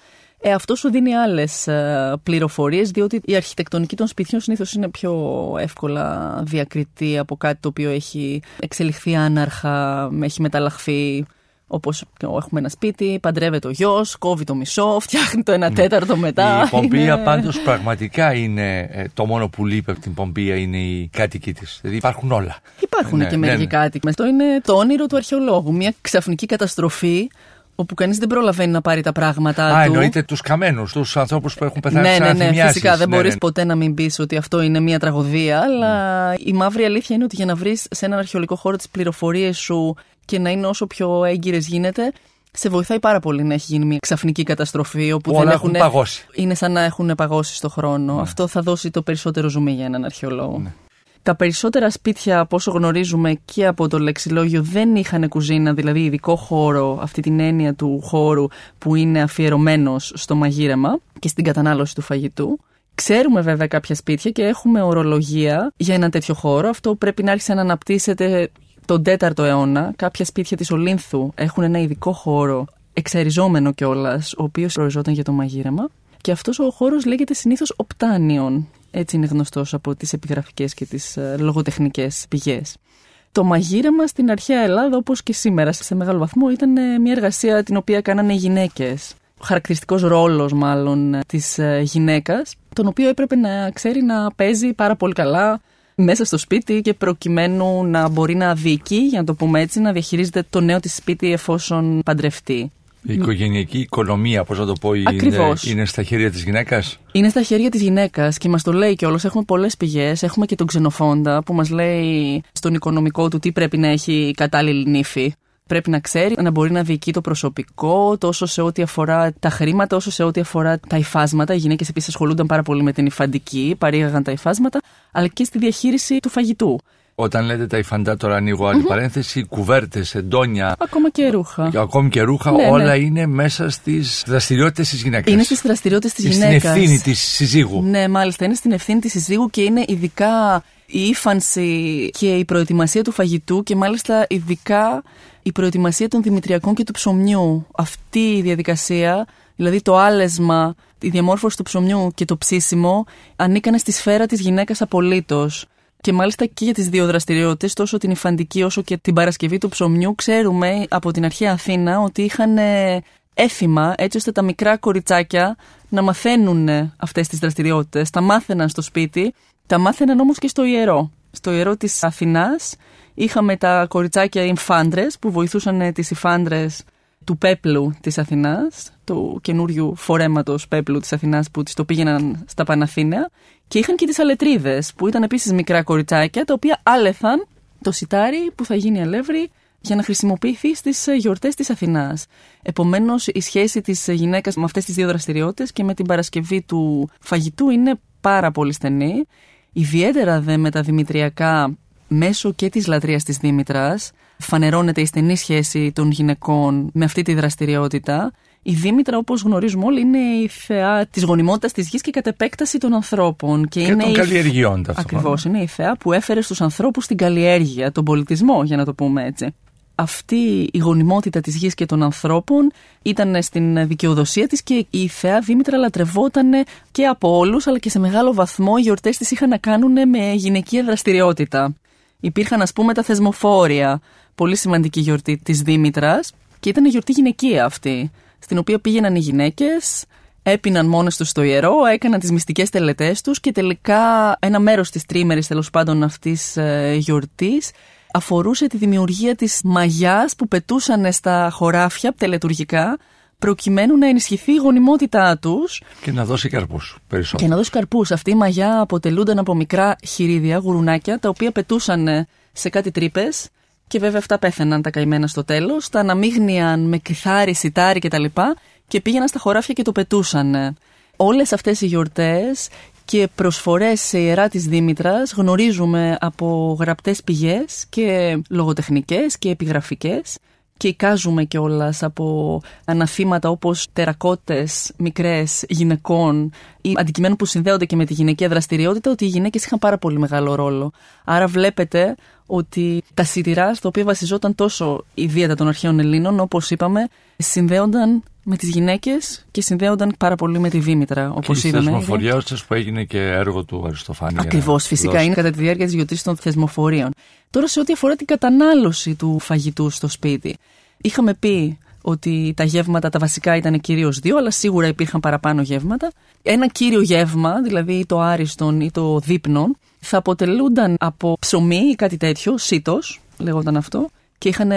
Ε, αυτό σου δίνει άλλες πληροφορίες, διότι η αρχιτεκτονική των σπιτιών συνήθως είναι πιο εύκολα διακριτή από κάτι το οποίο έχει εξελιχθεί άναρχα, έχει μεταλλαχθεί Όπως έχουμε ένα σπίτι, παντρεύεται ο γιος, κόβει το μισό, φτιάχνει το ένα ναι. τέταρτο μετά. Η Πομπία είναι... πάντως πραγματικά είναι ε, το μόνο που λείπει από την Πομπία είναι οι κάτοικοι της. Δηλαδή υπάρχουν όλα. Υπάρχουν ναι, και ναι, μερικοί ναι, κάτοικοι. Αυτό είναι το όνειρο του αρχαιολόγου. Μια ξαφνική καταστροφή όπου κανείς δεν προλαβαίνει να πάρει τα πράγματα Α, του. Α, εννοείται τους καμένους, τους ανθρώπους που έχουν πεθάνει Ναι, ναι, ναι, φυσικά. Δεν ναι, μπορείς ναι. ποτέ να μην πεις ότι αυτό είναι μια τραγωδία, αλλά η μαύρη αλήθεια είναι ότι για να βρεις σε έναν αρχαιολογικό χώρο τις πληροφορίες σου και να είναι όσο πιο έγκυρες γίνεται, σε βοηθάει πάρα πολύ να έχει γίνει μια ξαφνική καταστροφή όπου Όλα δεν έχουν παγώσει. Είναι σαν να έχουν παγώσει στο χρόνο. Ναι. Αυτό θα δώσει το περισσότερο ζουμί για έναν αρχαιολόγο. Ναι. Τα περισσότερα σπίτια, από όσο γνωρίζουμε και από το λεξιλόγιο, δεν είχαν κουζίνα, δηλαδή ειδικό χώρο, αυτή την έννοια του χώρου που είναι αφιερωμένος στο μαγείρεμα και στην κατανάλωση του φαγητού. Ξέρουμε βέβαια κάποια σπίτια και έχουμε ορολογία για ένα τέτοιο χώρο. Αυτό πρέπει να άρχισε να αναπτύσσεται τον 4ο αιώνα, κάποια σπίτια της Ολύνθου έχουν ένα ειδικό χώρο, εξαριζόμενο κιόλας, ο οποίος προοριζόταν για το μαγείρεμα. Και αυτός ο χώρος λέγεται συνήθως Οπτάνιον. Έτσι είναι γνωστός από τις επιγραφικές και τις ε, λογοτεχνικές πηγές. Το μαγείρεμα στην αρχαία Ελλάδα, όπως και σήμερα σε μεγάλο βαθμό, ήταν ε, μια εργασία την οποία κάνανε οι γυναίκες. Χαρακτηριστικός ρόλος, μάλλον, ε, της γυναίκας, τον οποίο έπρεπε να ξέρει να παίζει πάρα πολύ καλά μέσα στο σπίτι και προκειμένου να μπορεί να διοικεί, για να το πούμε έτσι, να διαχειρίζεται το νέο της σπίτι εφόσον παντρευτεί. Η οικογενειακή οικονομία, πώς να το πω, είναι, είναι στα χέρια της γυναίκας; Είναι στα χέρια της γυναίκας και μας το λέει κιόλας. Έχουμε πολλές πηγές. Έχουμε και τον ξενοφόντα που μας λέει στον οικονομικό του τι πρέπει να έχει κατάλληλη νύφη πρέπει να ξέρει να μπορεί να διοικεί το προσωπικό, τόσο σε ό,τι αφορά τα χρήματα, όσο σε ό,τι αφορά τα υφάσματα. Οι γυναίκες επίσης ασχολούνταν πάρα πολύ με την υφαντική, παρήγαγαν τα υφάσματα, αλλά και στη διαχείριση του φαγητού. Όταν λέτε τα υφαντά, τώρα ανοίγω άλλη mm-hmm. παρένθεση, κουβέρτες, εντόνια. Ακόμα και ρούχα. Ακόμη και ρούχα, ναι, όλα ναι. είναι μέσα στις δραστηριότητες της γυναίκας. Είναι στις δραστηριότητες της γυναίκας. Στην ευθύνη της συζύγου. Ναι, μάλιστα, είναι στην ευθύνη της συζύγου και είναι ειδικά η ύφανση και η προετοιμασία του φαγητού και μάλιστα ειδικά η προετοιμασία των δημητριακών και του ψωμιού. Αυτή η διαδικασία, δηλαδή το άλεσμα, η διαμόρφωση του ψωμιού και το ψήσιμο, ανήκανε στη σφαίρα της γυναίκας απολύτως. Και μάλιστα και για τις δύο δραστηριότητες, τόσο την υφαντική όσο και την παρασκευή του ψωμιού, ξέρουμε από την αρχαία Αθήνα ότι είχαν έθιμα έτσι ώστε τα μικρά κοριτσάκια να μαθαίνουν αυτές τις δραστηριότητες. Τα μάθαιναν στο σπίτι, τα μάθαιναν όμως και στο ιερό. Στο ιερό της Αθηνάς είχαμε τα κοριτσάκια υφάντρες που βοηθούσαν τις υφάντρες του πέπλου της Αθηνάς, του καινούριου φορέματος πέπλου της Αθηνάς που τις το πήγαιναν στα Παναθήναια και είχαν και τις αλετρίδες που ήταν επίσης μικρά κοριτσάκια τα οποία άλεθαν το σιτάρι που θα γίνει αλεύρι για να χρησιμοποιηθεί στις γιορτές της Αθηνάς. Επομένως, η σχέση της γυναίκας με αυτές τις δύο δραστηριότητες και με την παρασκευή του φαγητού είναι πάρα πολύ στενή. Ιδιαίτερα δε με τα δημητριακά, μέσω και της λατρείας της Δήμητρας, φανερώνεται η στενή σχέση των γυναικών με αυτή τη δραστηριότητα. Η Δήμητρα, όπως γνωρίζουμε όλοι, είναι η θεά της γονιμότητας της γης και κατ' επέκταση των ανθρώπων. Και, και είναι των η... καλλιεργειών, Ακριβώς. Είναι η θεά που έφερε στους ανθρώπους την καλλιέργεια, τον πολιτισμό, για να το πούμε έτσι αυτή η γονιμότητα της γης και των ανθρώπων ήταν στην δικαιοδοσία της και η θεά Δήμητρα λατρευόταν και από όλους αλλά και σε μεγάλο βαθμό οι γιορτές της είχαν να κάνουν με γυναικεία δραστηριότητα. Υπήρχαν ας πούμε τα θεσμοφόρια, πολύ σημαντική γιορτή της Δήμητρας και ήταν γιορτή γυναικεία αυτή. στην οποία πήγαιναν οι γυναίκες, έπιναν μόνες τους στο ιερό, έκαναν τις μυστικές τελετές τους και τελικά ένα μέρος της τρίμερης τέλος πάντων αυτής ε, γιορτής αφορούσε τη δημιουργία της μαγιάς που πετούσαν στα χωράφια τελετουργικά προκειμένου να ενισχυθεί η γονιμότητά τους Και να δώσει καρπούς περισσότερο. και να δώσει καρπούς. Αυτή η μαγιά αποτελούνταν από μικρά χειρίδια, γουρουνάκια, τα οποία πετούσαν σε κάτι τρύπες. Και βέβαια αυτά πέθαιναν τα καημένα στο τέλος, τα αναμείγνυαν με κρυθάρι, σιτάρι κτλ. Και πήγαιναν στα χωράφια και το πετούσαν. Όλες αυτές οι γιορτές και προσφορές σε ιερά της Δήμητρας γνωρίζουμε από γραπτές πηγές και λογοτεχνικές και επιγραφικές και εικάζουμε κιόλας από αναθήματα όπως τερακότες μικρές γυναικών ή αντικειμένου που συνδέονται και με τη γυναικεία δραστηριότητα ότι οι γυναίκες είχαν πάρα πολύ μεγάλο ρόλο. Άρα βλέπετε ότι τα σιτηρά στα οποία βασιζόταν τόσο η δίαιτα των αρχαίων Ελλήνων όπως είπαμε συνδέονταν με τις γυναίκες και συνδέονταν πάρα πολύ με τη Δήμητρα όπως και η είδαμε. θεσμοφορία σας που έγινε και έργο του Αριστοφάνη. για να Ακριβώ, φυσικά δώσει. είναι κατά τη διάρκεια της γιορτής των θεσμοφορίων. Τώρα, σε ό,τι αφορά την κατανάλωση του φαγητού στο σπίτι, είχαμε πει ότι τα γεύματα τα βασικά ήταν κυρίως δύο, αλλά σίγουρα υπήρχαν παραπάνω γεύματα. Ένα κύριο γεύμα, δηλαδή ή το άριστον ή το δείπνον, θα αποτελούνταν από ψωμί ή κάτι τέτοιο, σίτο, λεγόταν αυτό. Και είχαν,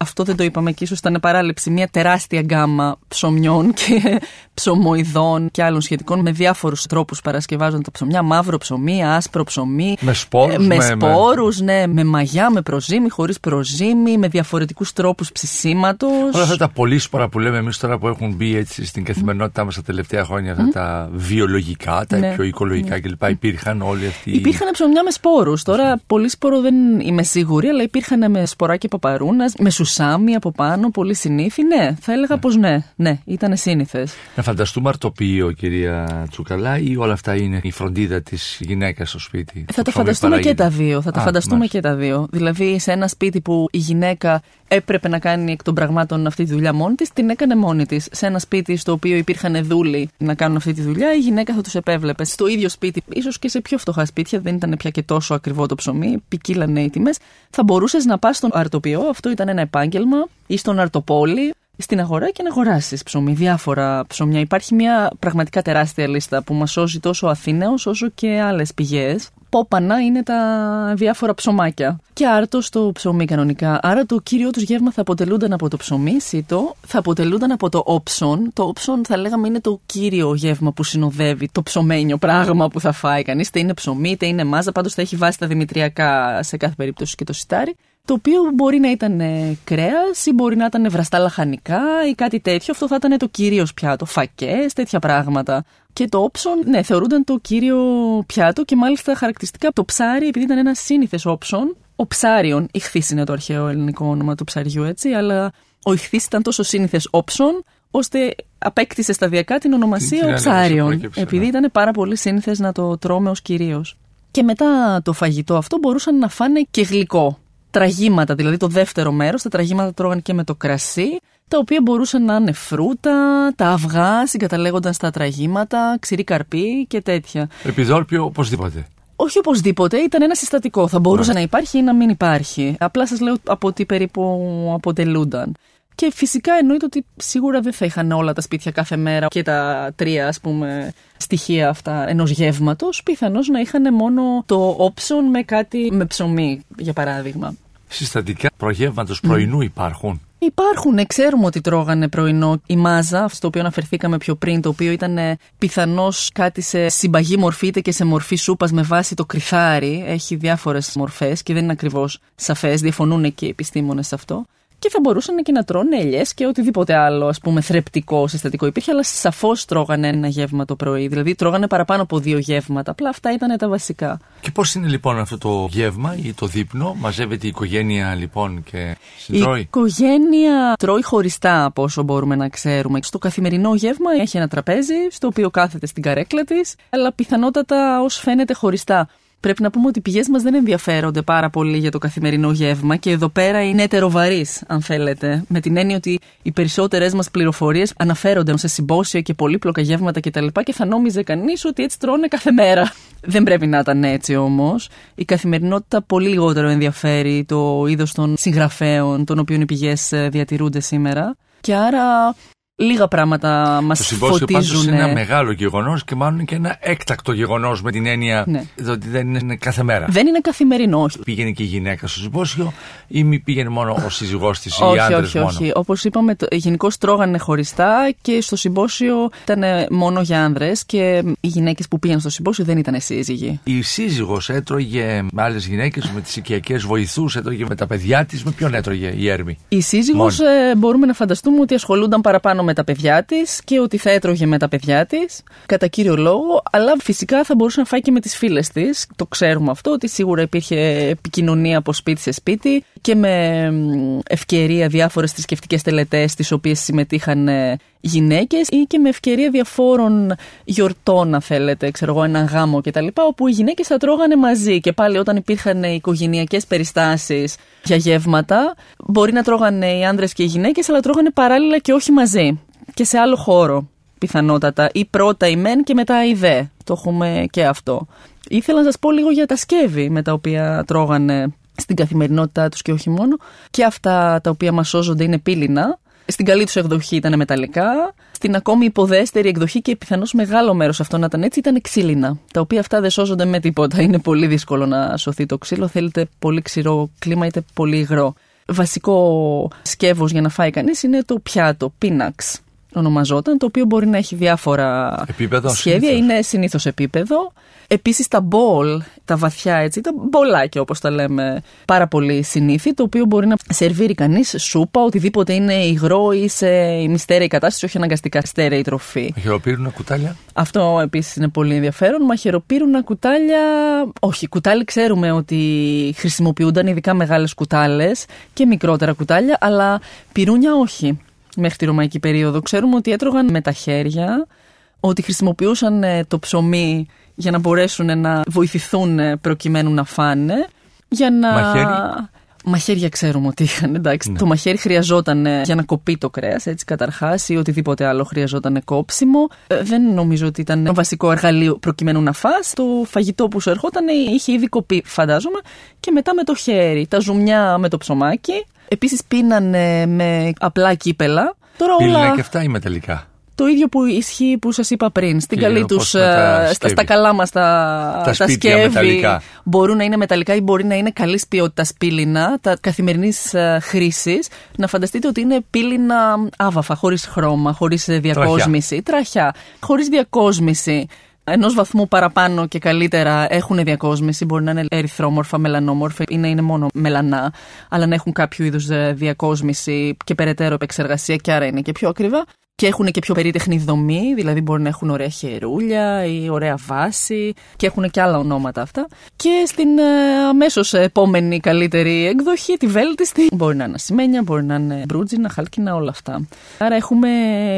αυτό δεν το είπαμε και ίσως ήταν παράληψη, μια τεράστια γκάμα ψωμιών και ψωμοειδών και άλλων σχετικών με διάφορους τρόπους παρασκευάζονταν τα ψωμιά. Μαύρο ψωμί, άσπρο ψωμί. Με σπόρους, ε, με, με- σπόρους, ναι, με μαγιά, με προζύμι, χωρίς προζύμι, με διαφορετικούς τρόπους ψησίματος. Όλα αυτά τα πολύσπορα που λέμε εμείς τώρα που έχουν μπει έτσι στην καθημερινότητά μας τα τελευταία χρόνια, αυτά τα βιολογικά, τα Ναι. πιο οικολογικά κλπ. Υπήρχαν όλοι αυτοί. Υπήρχαν ψωμιά με σπόρους. Τώρα, πολύ σπόρο δεν είμαι σίγουρη, αλλά υπήρχαν με σποράκι παπαρούνας, με σουσάμι από πάνω, πολύ συνήθι. Ναι, θα έλεγα πως ναι, ναι, ήταν σύνηθες. Να φανταστούμε αρτοποιείο, κυρία Τσουκαλά, ή όλα αυτά είναι η φροντίδα της γυναίκας στο σπίτι; Θα τα ψωμί φανταστούμε και παράγεται. τα δύο. Θα τα Α, φανταστούμε μάλιστα. και τα δύο. Δηλαδή, σε ένα σπίτι που η γυναίκα έπρεπε να κάνει εκ των πραγμάτων αυτή τη δουλειά μόνη της, την έκανε μόνη της. Σε ένα σπίτι στο οποίο υπήρχαν δούλοι να κάνουν αυτή τη δουλειά, η γυναίκα θα τους επέβλεπε. Στο ίδιο σπίτι, ίσως και σε πιο φτωχά σπίτια, δεν ήταν πια και τόσο ακριβό το ψωμί, ποικίλανε οι τιμές. Θα μπορούσες να πας στον αρτοποιό, αυτό ήταν ένα επάγγελμα, ή στον αρτοπόλη, στην αγορά και να αγοράσεις ψωμί, διάφορα ψωμιά. Υπάρχει μια πραγματικά τεράστια λίστα που μας σώζει τόσο ο Αθήναος όσο και άλλες πηγές. Πόπανα είναι τα διάφορα ψωμάκια. Και άρτο το ψωμί κανονικά. Άρα το κύριο τους γεύμα θα αποτελούνταν από το ψωμί, σίτο, θα αποτελούνταν από το όψον. Το όψον θα λέγαμε είναι το κύριο γεύμα που συνοδεύει το ψωμένιο πράγμα που θα φάει κανείς. Είτε είναι ψωμί, είτε είναι μάζα. Πάντως θα έχει βάσει τα δημητριακά σε κάθε περίπτωση και το σιτάρι το οποίο μπορεί να ήταν κρέας ή μπορεί να ήταν βραστά λαχανικά ή κάτι τέτοιο. Αυτό θα ήταν το κύριος πιάτο, φακές, τέτοια πράγματα. Και το όψον, ναι, θεωρούνταν το κύριο πιάτο και μάλιστα χαρακτηριστικά το ψάρι, επειδή ήταν ένα σύνηθες όψον. Ο ψάριον, ηχθής είναι το αρχαίο ελληνικό όνομα του ψαριού, έτσι, αλλά ο ηχθής ήταν τόσο σύνηθες όψον, ώστε απέκτησε σταδιακά την ονομασία Την- την ο έλεγε, ψάριον. προέκυψε, Επειδή ναι. ήταν πάρα πολύ σύνηθες να το τρώμε ως κυρίως. Και μετά το φαγητό αυτό μπορούσαν να φάνε και γλυκό. Τραγήματα, δηλαδή το δεύτερο μέρος, τα τραγήματα τρώγαν και με το κρασί, τα οποία μπορούσαν να είναι φρούτα, τα αυγά συγκαταλέγονταν στα τραγήματα, ξηρή καρπί και τέτοια. Επιδόρπιο οπωσδήποτε. Όχι οπωσδήποτε, ήταν ένα συστατικό. Θα μπορούσε να υπάρχει ή να μην υπάρχει. Απλά σας λέω από τι περίπου αποτελούνταν. Και φυσικά εννοείται ότι σίγουρα δεν θα είχαν όλα τα σπίτια κάθε μέρα και τα τρία ας πούμε στοιχεία αυτά ενός γεύματος. Πιθανώς να είχαν μόνο το όψον με κάτι με ψωμί για παράδειγμα. Συστατικά προγεύματος πρωινού υπάρχουν; Υπάρχουν, ξέρουμε ότι τρώγανε πρωινό η μάζα, στο οποίο αναφερθήκαμε πιο πριν, το οποίο ήταν πιθανώς κάτι σε συμπαγή μορφή είτε και σε μορφή σούπας με βάση το κρυθάρι. Έχει διάφορες μορφές και δεν είναι ακριβώς σαφές, διαφωνούν και οι επιστήμονες σε αυτό. Και θα μπορούσαν και να τρώνε ελιές και οτιδήποτε άλλο, ας πούμε, θρεπτικό, συστατικό υπήρχε, αλλά σαφώς τρώγανε ένα γεύμα το πρωί. Δηλαδή τρώγανε παραπάνω από δύο γεύματα. Απλά αυτά ήταν τα βασικά. Και πώς είναι λοιπόν αυτό το γεύμα ή το δείπνο, μαζεύεται η οικογένεια λοιπόν και Η συντρώει. οικογένεια τρώει χωριστά από όσο μπορούμε να ξέρουμε. Στο καθημερινό γεύμα έχει ένα τραπέζι, στο οποίο κάθεται στην καρέκλα της, αλλά πιθανότατα ως φαίνεται χωριστά. Πρέπει να πούμε ότι οι πηγές μας δεν ενδιαφέρονται πάρα πολύ για το καθημερινό γεύμα και εδώ πέρα είναι ετεροβαρεί, αν θέλετε. Με την έννοια ότι οι περισσότερε μας πληροφορίες αναφέρονται σε συμπόσια και πολύπλοκα γεύματα κτλ. Και, και θα νόμιζε κανείς ότι έτσι τρώνε κάθε μέρα. Δεν πρέπει να ήταν έτσι όμως. Η καθημερινότητα πολύ λιγότερο ενδιαφέρει το είδος των συγγραφέων, των οποίων οι πηγές διατηρούνται σήμερα. Και άρα Λίγα πράγματα μας Το συμπόσιο πάντως φωτίζουν. είναι ένα μεγάλο γεγονός και μάλλον και ένα έκτακτο γεγονός με την έννοια Ναι. ότι δεν είναι κάθε μέρα. Δεν είναι καθημερινό. όχι. Πήγαινε και η γυναίκα στο συμπόσιο ή μη πήγαινε μόνο ο σύζυγός της ή οι Όχι, άντρες όχι, μόνο. όχι. Όπως είπαμε, γενικώς τρώγανε χωριστά και στο συμπόσιο ήταν μόνο για άνδρες και οι γυναίκες που πήγαν στο συμπόσιο δεν ήταν σύζυγοι. Η σύζυγος έτρωγε με άλλες γυναίκες, με τις οικιακές βοηθούς, έτρωγε με τα παιδιά της. Με ποιον έτρωγε η Έρμη; Η σύζυγος ε, μπορούμε να φανταστούμε ότι ασχολούνταν παραπάνω με τα παιδιά της και ότι θα έτρωγε με τα παιδιά της, κατά κύριο λόγο, αλλά φυσικά θα μπορούσε να φάει και με τις φίλες της. Το ξέρουμε αυτό, ότι σίγουρα υπήρχε επικοινωνία από σπίτι σε σπίτι και με μ, ευκαιρία διάφορες θρησκευτικές τελετές, στις οποίες συμμετείχαν ε, γυναίκες ή και με ευκαιρία διαφόρων γιορτών, αν θέλετε, ξέρω εγώ, έναν γάμο κτλ. όπου οι γυναίκες θα τρώγανε μαζί. Και πάλι όταν υπήρχαν οικογενειακές περιστάσεις για γεύματα, μπορεί να τρώγανε οι άνδρες και οι γυναίκες, αλλά τρώγανε παράλληλα και όχι μαζί. Και σε άλλο χώρο, πιθανότατα. Ή πρώτα η μεν και μετά η δε. Το έχουμε και αυτό. Ήθελα να σας πω λίγο για τα σκεύη με τα οποία τρώγανε στην καθημερινότητά τους και όχι μόνο. Και αυτά τα οποία μας σώζονται είναι πύληνα. Στην καλή τους εκδοχή ήταν μεταλλικά. Στην ακόμη υποδέστερη εκδοχή και πιθανώς μεγάλο μέρος αυτό να ήταν έτσι ήταν ξύλινα. Τα οποία αυτά δεν σώζονται με τίποτα. Είναι πολύ δύσκολο να σωθεί το ξύλο. Θέλετε πολύ ξηρό κλίμα είτε πολύ υγρό. Βασικό σκεύος για να φάει κανείς είναι το πιάτο, πίναξ ονομαζόταν, το οποίο μπορεί να έχει διάφορα Επίπεδο, σχέδια. συνήθως. Είναι συνήθως επίπεδο. Επίσης τα μπολ, τα βαθιά έτσι, τα μπολάκια όπως τα λέμε, πάρα πολύ συνήθι, το οποίο μπορεί να σερβίρει κανείς σούπα, οτιδήποτε είναι υγρό ή σε ημιστέρεη κατάσταση, όχι αναγκαστικά στέρεη τροφή. Χειροπύρουνα κουτάλια; Αυτό επίσης είναι πολύ ενδιαφέρον. Μαχαιροπύρουνα κουτάλια, όχι, κουτάλι ξέρουμε ότι χρησιμοποιούνταν ειδικά μεγάλες κουτάλες και μικρότερα κουτάλια, αλλά πυρούνια όχι μέχρι τη ρωμαϊκή περίοδο. Ξέρουμε ότι έτρωγαν με τα χέρια, ότι χρησιμοποιούσαν ε, το ψωμί για να μπορέσουν να βοηθηθούν ε, προκειμένου να φάνε. Για να... Μαχαίρι. Μαχαίρια ξέρουμε ότι είχαν, εντάξει. Το μαχαίρι χρειαζόταν ε, για να κοπεί το κρέας, έτσι καταρχάς, ή οτιδήποτε άλλο χρειαζόταν κόψιμο. Ε, δεν νομίζω ότι ήταν το βασικό εργαλείο προκειμένου να φας. Το φαγητό που σου ερχόταν ε, είχε ήδη κοπεί, φαντάζομαι, και μετά με το χέρι. Τα ζουμιά με το ψωμάκι. Επίσης πίνανε με απλά κύπελα. Τώρα Πύληνα όλα... και αυτά ή μεταλλικά. Το ίδιο που ισχύει που σας είπα πριν. Στην Και καλή όπως τους, με τα ε, στα, σκεύη. στα καλά μας τα, Τα σπίτια σκεύη μεταλλικά. μπορούν να είναι μεταλλικά ή μπορεί να είναι καλής ποιότητας πύληνα, τα καθημερινής ε, χρήσης. Να φανταστείτε ότι είναι πύληνα άβαφα, χωρίς χρώμα, χωρίς ε, διακόσμηση. Τραχιά. Χωρίς διακόσμηση. Ενός βαθμού παραπάνω και καλύτερα έχουν διακόσμηση. Μπορεί να είναι ερυθρόμορφα, μελανόμορφα ή να είναι μόνο μελανά, αλλά να έχουν κάποιο είδου διακόσμηση και περαιτέρω επεξεργασία και άρα είναι και πιο ακριβά. Και έχουν και πιο περίτεχνη δομή, δηλαδή μπορεί να έχουν ωραία χερούλια ή ωραία βάση και έχουν και άλλα ονόματα αυτά. Και στην αμέσως επόμενη καλύτερη εκδοχή, τη βέλτιστη, μπορεί να είναι ασημένια, μπορεί να είναι μπρούτζινα, χάλκινα, όλα αυτά. Άρα έχουμε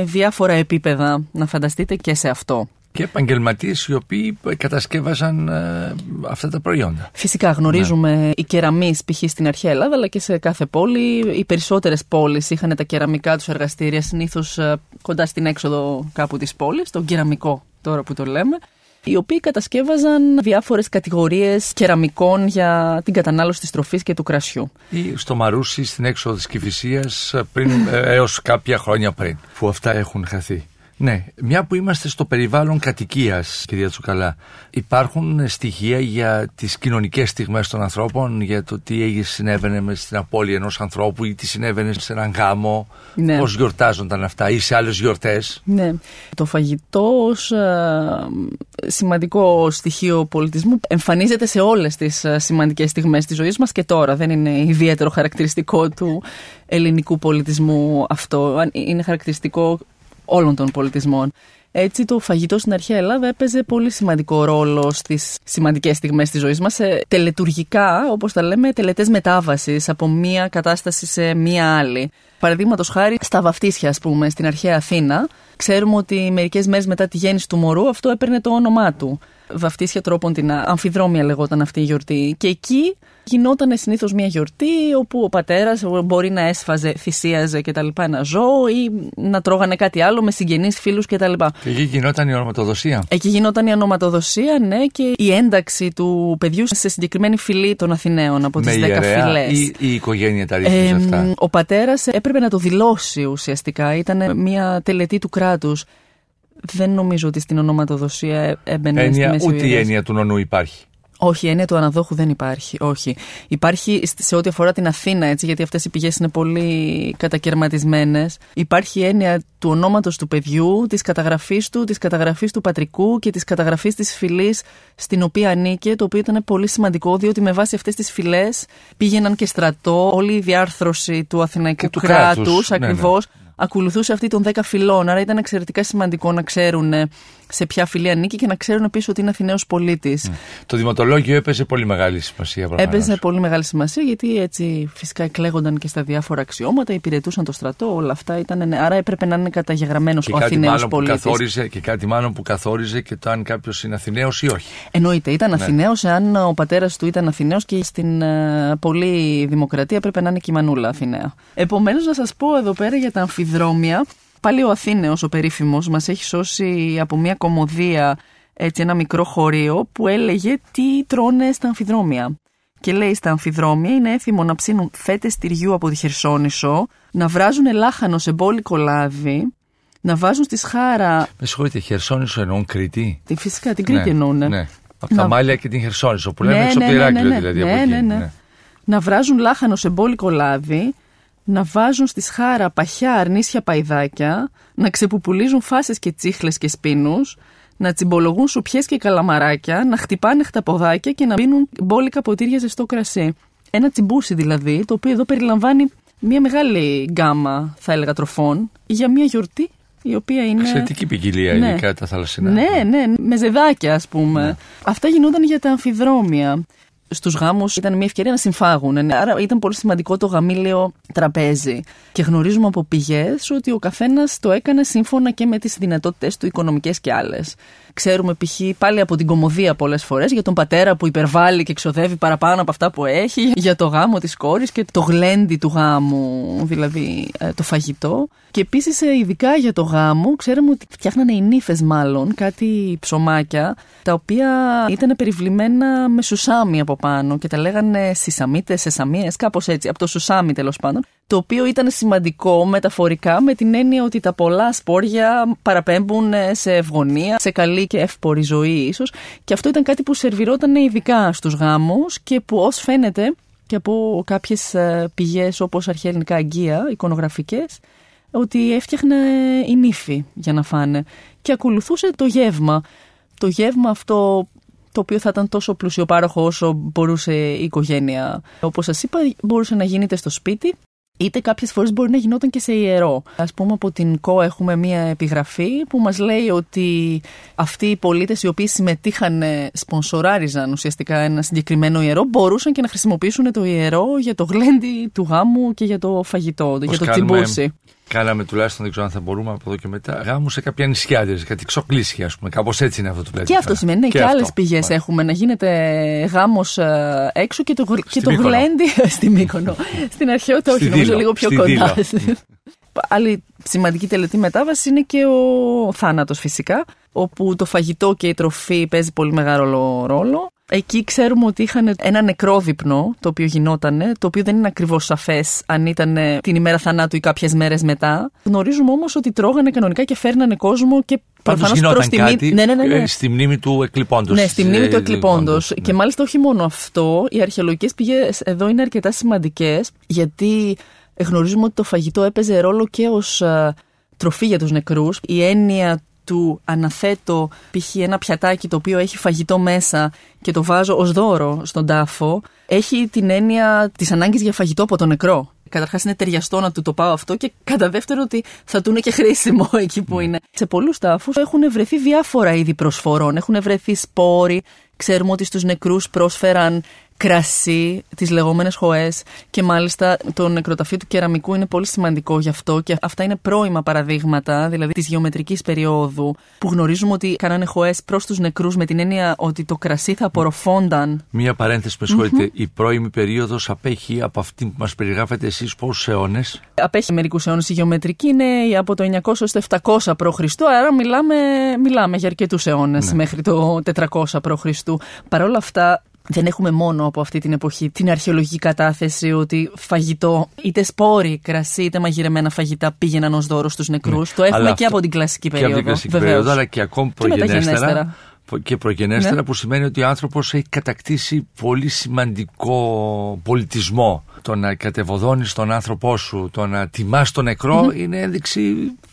διάφορα επίπεδα να φανταστείτε και σε αυτό. Και επαγγελματίες οι οποίοι κατασκεύασαν ε, αυτά τα προϊόντα. Φυσικά γνωρίζουμε οι κεραμείς π.χ. στην αρχαία Ελλάδα, αλλά και σε κάθε πόλη. Οι περισσότερες πόλεις είχαν τα κεραμικά τους εργαστήρια, συνήθως κοντά στην έξοδο κάπου της πόλης, το κεραμικό τώρα που το λέμε. Οι οποίοι κατασκεύαζαν διάφορες κατηγορίες κεραμικών για την κατανάλωση της τροφής και του κρασιού. Ή στο Μαρούσι, στην έξοδο της Κηφισίας, πριν, ε, έως κάποια χρόνια πριν, που αυτά έχουν χαθεί. Ναι, μια που είμαστε στο περιβάλλον κατοικίας, κυρία Τσουκαλά, υπάρχουν στοιχεία για τις κοινωνικές στιγμές των ανθρώπων, για το τι έγινε, συνέβαινε με στην απώλεια ενός ανθρώπου ή τι συνέβαινε σε έναν γάμο, Ναι. πώς γιορτάζονταν αυτά ή σε άλλες γιορτές. Ναι. Το φαγητό ως ε, σημαντικό στοιχείο πολιτισμού εμφανίζεται σε όλες τις ε, σημαντικές στιγμές της ζωής μας και τώρα. Δεν είναι ιδιαίτερο χαρακτηριστικό του ελληνικού πολιτισμού αυτό. Αν- Είναι χαρακτηριστικό όλων των πολιτισμών. Έτσι το φαγητό στην αρχαία Ελλάδα έπαιζε πολύ σημαντικό ρόλο στις σημαντικές στιγμές της ζωής μας. Σε τελετουργικά, όπως τα λέμε, τελετές μετάβασης από μία κατάσταση σε μία άλλη. Παραδείγματος χάρη στα βαφτίσια, ας πούμε, στην αρχαία Αθήνα, ξέρουμε ότι μερικές μέρες μετά τη γέννηση του μωρού αυτό έπαιρνε το όνομά του. Βαφτίσια τρόπον την αμφιδρόμια λεγόταν αυτή η γιορτή. Και εκεί γινόταν συνήθως μια γιορτή όπου ο πατέρας μπορεί να έσφαζε, θυσίαζε κτλ. ένα ζώο ή να τρώγανε κάτι άλλο με συγγενείς, φίλους κτλ. Και εκεί γινόταν η ονοματοδοσία. Εκεί γινόταν η ονοματοδοσία, ναι, και η ένταξη του παιδιού σε συγκεκριμένη φυλή των Αθηναίων από τις 10 φυλές. Ή η οικογένεια τα ρίχνει ε, αυτά; Ο πατέρας έπρεπε να το δηλώσει ουσιαστικά. Ήταν μια τελετή του κράτους. Δεν νομίζω ότι στην ονοματοδοσία έμπαινε έννοια, στη Ούτε η έννοια του νονού υπάρχει. Όχι, η έννοια του αναδόχου δεν υπάρχει. Όχι. Υπάρχει σε ό,τι αφορά την Αθήνα, έτσι, γιατί αυτές οι πηγές είναι πολύ κατακαιρματισμένες. Υπάρχει η έννοια του ονόματος του παιδιού, της καταγραφής του, της καταγραφής του πατρικού και της καταγραφής της φυλής στην οποία ανήκε, το οποίο ήταν πολύ σημαντικό, διότι με βάση αυτές τις φυλές πήγαιναν και στρατό, όλη η διάρθρωση του Αθηναϊκού κράτους ακριβώ. Ναι, ναι ακολουθούσε αυτή των 10 φυλών. Άρα ήταν εξαιρετικά σημαντικό να ξέρουν ε, σε ποια φυλή ανήκει και να ξέρουν επίσης ότι είναι Αθηναίος πολίτης. Mm. Το δημοτολόγιο έπαιζε πολύ μεγάλη σημασία. Έπαιζε πολύ μεγάλη σημασία γιατί έτσι φυσικά εκλέγονταν και στα διάφορα αξιώματα, υπηρετούσαν το στρατό, όλα αυτά ήταν. Άρα έπρεπε να είναι καταγεγραμμένος ο Αθηναίος πολίτης. Και κάτι μάλλον που καθόριζε και το αν κάποιος είναι Αθηναίος ή όχι. Εννοείται, ήταν ναι. Αθηναίος εάν ο πατέρας του ήταν Αθηναίος και στην uh, πολύ δημοκρατία έπρεπε να είναι και η Μανούλα Αθηναία. Επομένως, να σας πω εδώ πέρα για τα αμφιδρόμια αμφιδρόμια. Πάλι ο Αθήνεος ο περίφημος μας έχει σώσει από μια κομμωδία έτσι ένα μικρό χωρίο που έλεγε τι τρώνε στα αμφιδρόμια. Και λέει στα αμφιδρόμια είναι έθιμο να ψήνουν φέτες τυριού από τη Χερσόνησο, να βράζουν λάχανο σε μπόλικο λάδι, να βάζουν στη σχάρα. Με συγχωρείτε, Χερσόνησο εννοούν Κρήτη; Τη, φυσικά την Κρήτη ναι, εννοούν. Ναι. Από να... τα Μάλια και την Χερσόνησο που λέμε ναι, έξω από το ναι, ναι, ναι, δηλαδή. Ναι, ναι, ναι. Να βράζουν λάχανο σε μπόλικο λάδι, να βάζουν στη σχάρα παχιά αρνίσια παϊδάκια, να ξεπουπουλίζουν φάσες και τσίχλες και σπίνους, να τσιμπολογούν σουπιές και καλαμαράκια, να χτυπάνε χταποδάκια και να πίνουν μπόλικα ποτήρια ζεστό κρασί. Ένα τσιμπούσι δηλαδή, το οποίο εδώ περιλαμβάνει μια μεγάλη γκάμα, θα έλεγα, τροφών για μια γιορτή η οποία είναι. Εξαιρετική ποικιλία, ναι. ειδικά τα θαλασσινά. Ναι, ναι, με ζεδάκια, ας πούμε. Ναι. Αυτά γινόταν για τα αμφιδρόμια στους γάμους ήταν μια ευκαιρία να συμφάγουν. Ναι, άρα ήταν πολύ σημαντικό το γαμήλαιο τραπέζι. Και γνωρίζουμε από πηγές ότι ο καθένας το έκανε σύμφωνα και με τις δυνατότητέ του, οικονομικές και άλλες. Ξέρουμε π.χ. πάλι από την κομμωδία πολλές φορές για τον πατέρα που υπερβάλλει και ξοδεύει παραπάνω από αυτά που έχει, για το γάμο της κόρης και το γλέντι του γάμου, δηλαδή ε, το φαγητό. Και επίσης, ε, ειδικά για το γάμο, ξέρουμε ότι φτιάχνανε οι νύφες, μάλλον, κάτι ψωμάκια, τα οποία ήταν περιβλημένα με σουσάμι από πάνω και τα λέγανε σισαμίτε, σεσαμίες, κάπως έτσι, από το σουσάμι τέλος πάντων. Το οποίο ήταν σημαντικό μεταφορικά με την έννοια ότι τα πολλά σπόρια παραπέμπουν ε, σε ευγονία, σε καλή και εύπορη ζωή ίσως. Και αυτό ήταν κάτι που σερβιρόταν ειδικά στους γάμους και που ως φαίνεται και από κάποιες πηγές όπως αρχαία ελληνικά αγγεία, εικονογραφικές, ότι έφτιαχνε η νύφη για να φάνε και ακολουθούσε το γεύμα. Το γεύμα αυτό το οποίο θα ήταν τόσο πλουσιοπάροχο όσο μπορούσε η οικογένεια. Όπως σας είπα, μπορούσε να γίνεται στο σπίτι είτε κάποιες φορές μπορεί να γινόταν και σε ιερό. Α πούμε, από την ΚΟ έχουμε μία επιγραφή που μας λέει ότι αυτοί οι πολίτες οι οποίοι συμμετείχαν, σπονσοράριζαν ουσιαστικά ένα συγκεκριμένο ιερό, μπορούσαν και να χρησιμοποιήσουν το ιερό για το γλέντι του γάμου και για το φαγητό, για το τσιμπούσι. Κάναμε τουλάχιστον, δεν ξέρω αν θα μπορούμε από εδώ και μετά, γάμους σε κάποια νησιά, δηλαδή κάτι ξοκλήσια, ας πούμε. Κάπως έτσι είναι αυτό το πλαίσιο. Και αυτό σημαίνει, ναι, και, και άλλες πηγές έχουμε. Να γίνεται γάμος ε, έξω και το, και το γλέντι. στη Μύκονο. Στην αρχαιότητα, όχι, νομίζω λίγο πιο κοντά. Άλλη σημαντική τελετή μετάβαση είναι και ο θάνατος φυσικά, όπου το φαγητό και η τροφή παίζει πολύ μεγάλο ρόλο. Εκεί ξέρουμε ότι είχαν ένα νεκρόδειπνο το οποίο γινόταν, το οποίο δεν είναι ακριβώς σαφές αν ήταν την ημέρα θανάτου ή κάποιες μέρες μετά. Γνωρίζουμε όμως ότι τρώγανε κανονικά και φέρνανε κόσμο και προφανώς προς τιμή. Ναι, ναι, ναι, ναι. Στη μνήμη του εκλειπώντος. Ναι, στη μνήμη του εκλειπώντος. Και μάλιστα όχι μόνο αυτό, οι αρχαιολογικές πηγές εδώ είναι αρκετά σημαντικές, γιατί γνωρίζουμε ότι το φαγητό έπαιζε ρόλο και ως τροφή για τους νεκρούς. Η έννοια του αναθέτω π.χ. ένα πιατάκι το οποίο έχει φαγητό μέσα και το βάζω ως δώρο στον τάφο, έχει την έννοια της ανάγκης για φαγητό από το νεκρό. Καταρχάς είναι ταιριαστό να του το πάω αυτό και κατά δεύτερο ότι θα του είναι και χρήσιμο εκεί που είναι. Σε πολλούς τάφους έχουν βρεθεί διάφορα είδη προσφορών. Έχουν βρεθεί σπόροι. Ξέρουμε ότι στους νεκρούς πρόσφεραν κρασί, τις λεγόμενες χοέ και μάλιστα το νεκροταφείο του κεραμικού είναι πολύ σημαντικό γι' αυτό και αυτά είναι πρώιμα παραδείγματα, δηλαδή της γεωμετρικής περίοδου που γνωρίζουμε ότι κάνανε χοέ προς τους νεκρούς με την έννοια ότι το κρασί θα απορροφώνταν. Μία παρένθεση, με συγχωρείτε. Η πρώιμη περίοδος απέχει από αυτή που μας περιγράφετε εσείς πόσους αιώνες; Απέχει μερικούς αιώνες. Η γεωμετρική είναι από το 900 έως το 700 π.Χ. Άρα μιλάμε, μιλάμε για αρκετούς αιώνες ναι. μέχρι το 400 π.Χ. Παρ' όλα αυτά, δεν έχουμε μόνο από αυτή την εποχή την αρχαιολογική κατάθεση ότι φαγητό, είτε σπόροι, κρασί, είτε μαγειρεμένα φαγητά πήγαιναν ως δώρο στους νεκρούς. Ναι. Το έχουμε και από την κλασική περίοδο. Και από την κλασική περίοδο, αλλά και ακόμη προγενέστερα. Και προγενέστερα ναι. που σημαίνει ότι ο άνθρωπος έχει κατακτήσει πολύ σημαντικό πολιτισμό. Το να κατεβοδώνεις τον άνθρωπό σου, το να τιμάς τον νεκρο είναι ένδειξη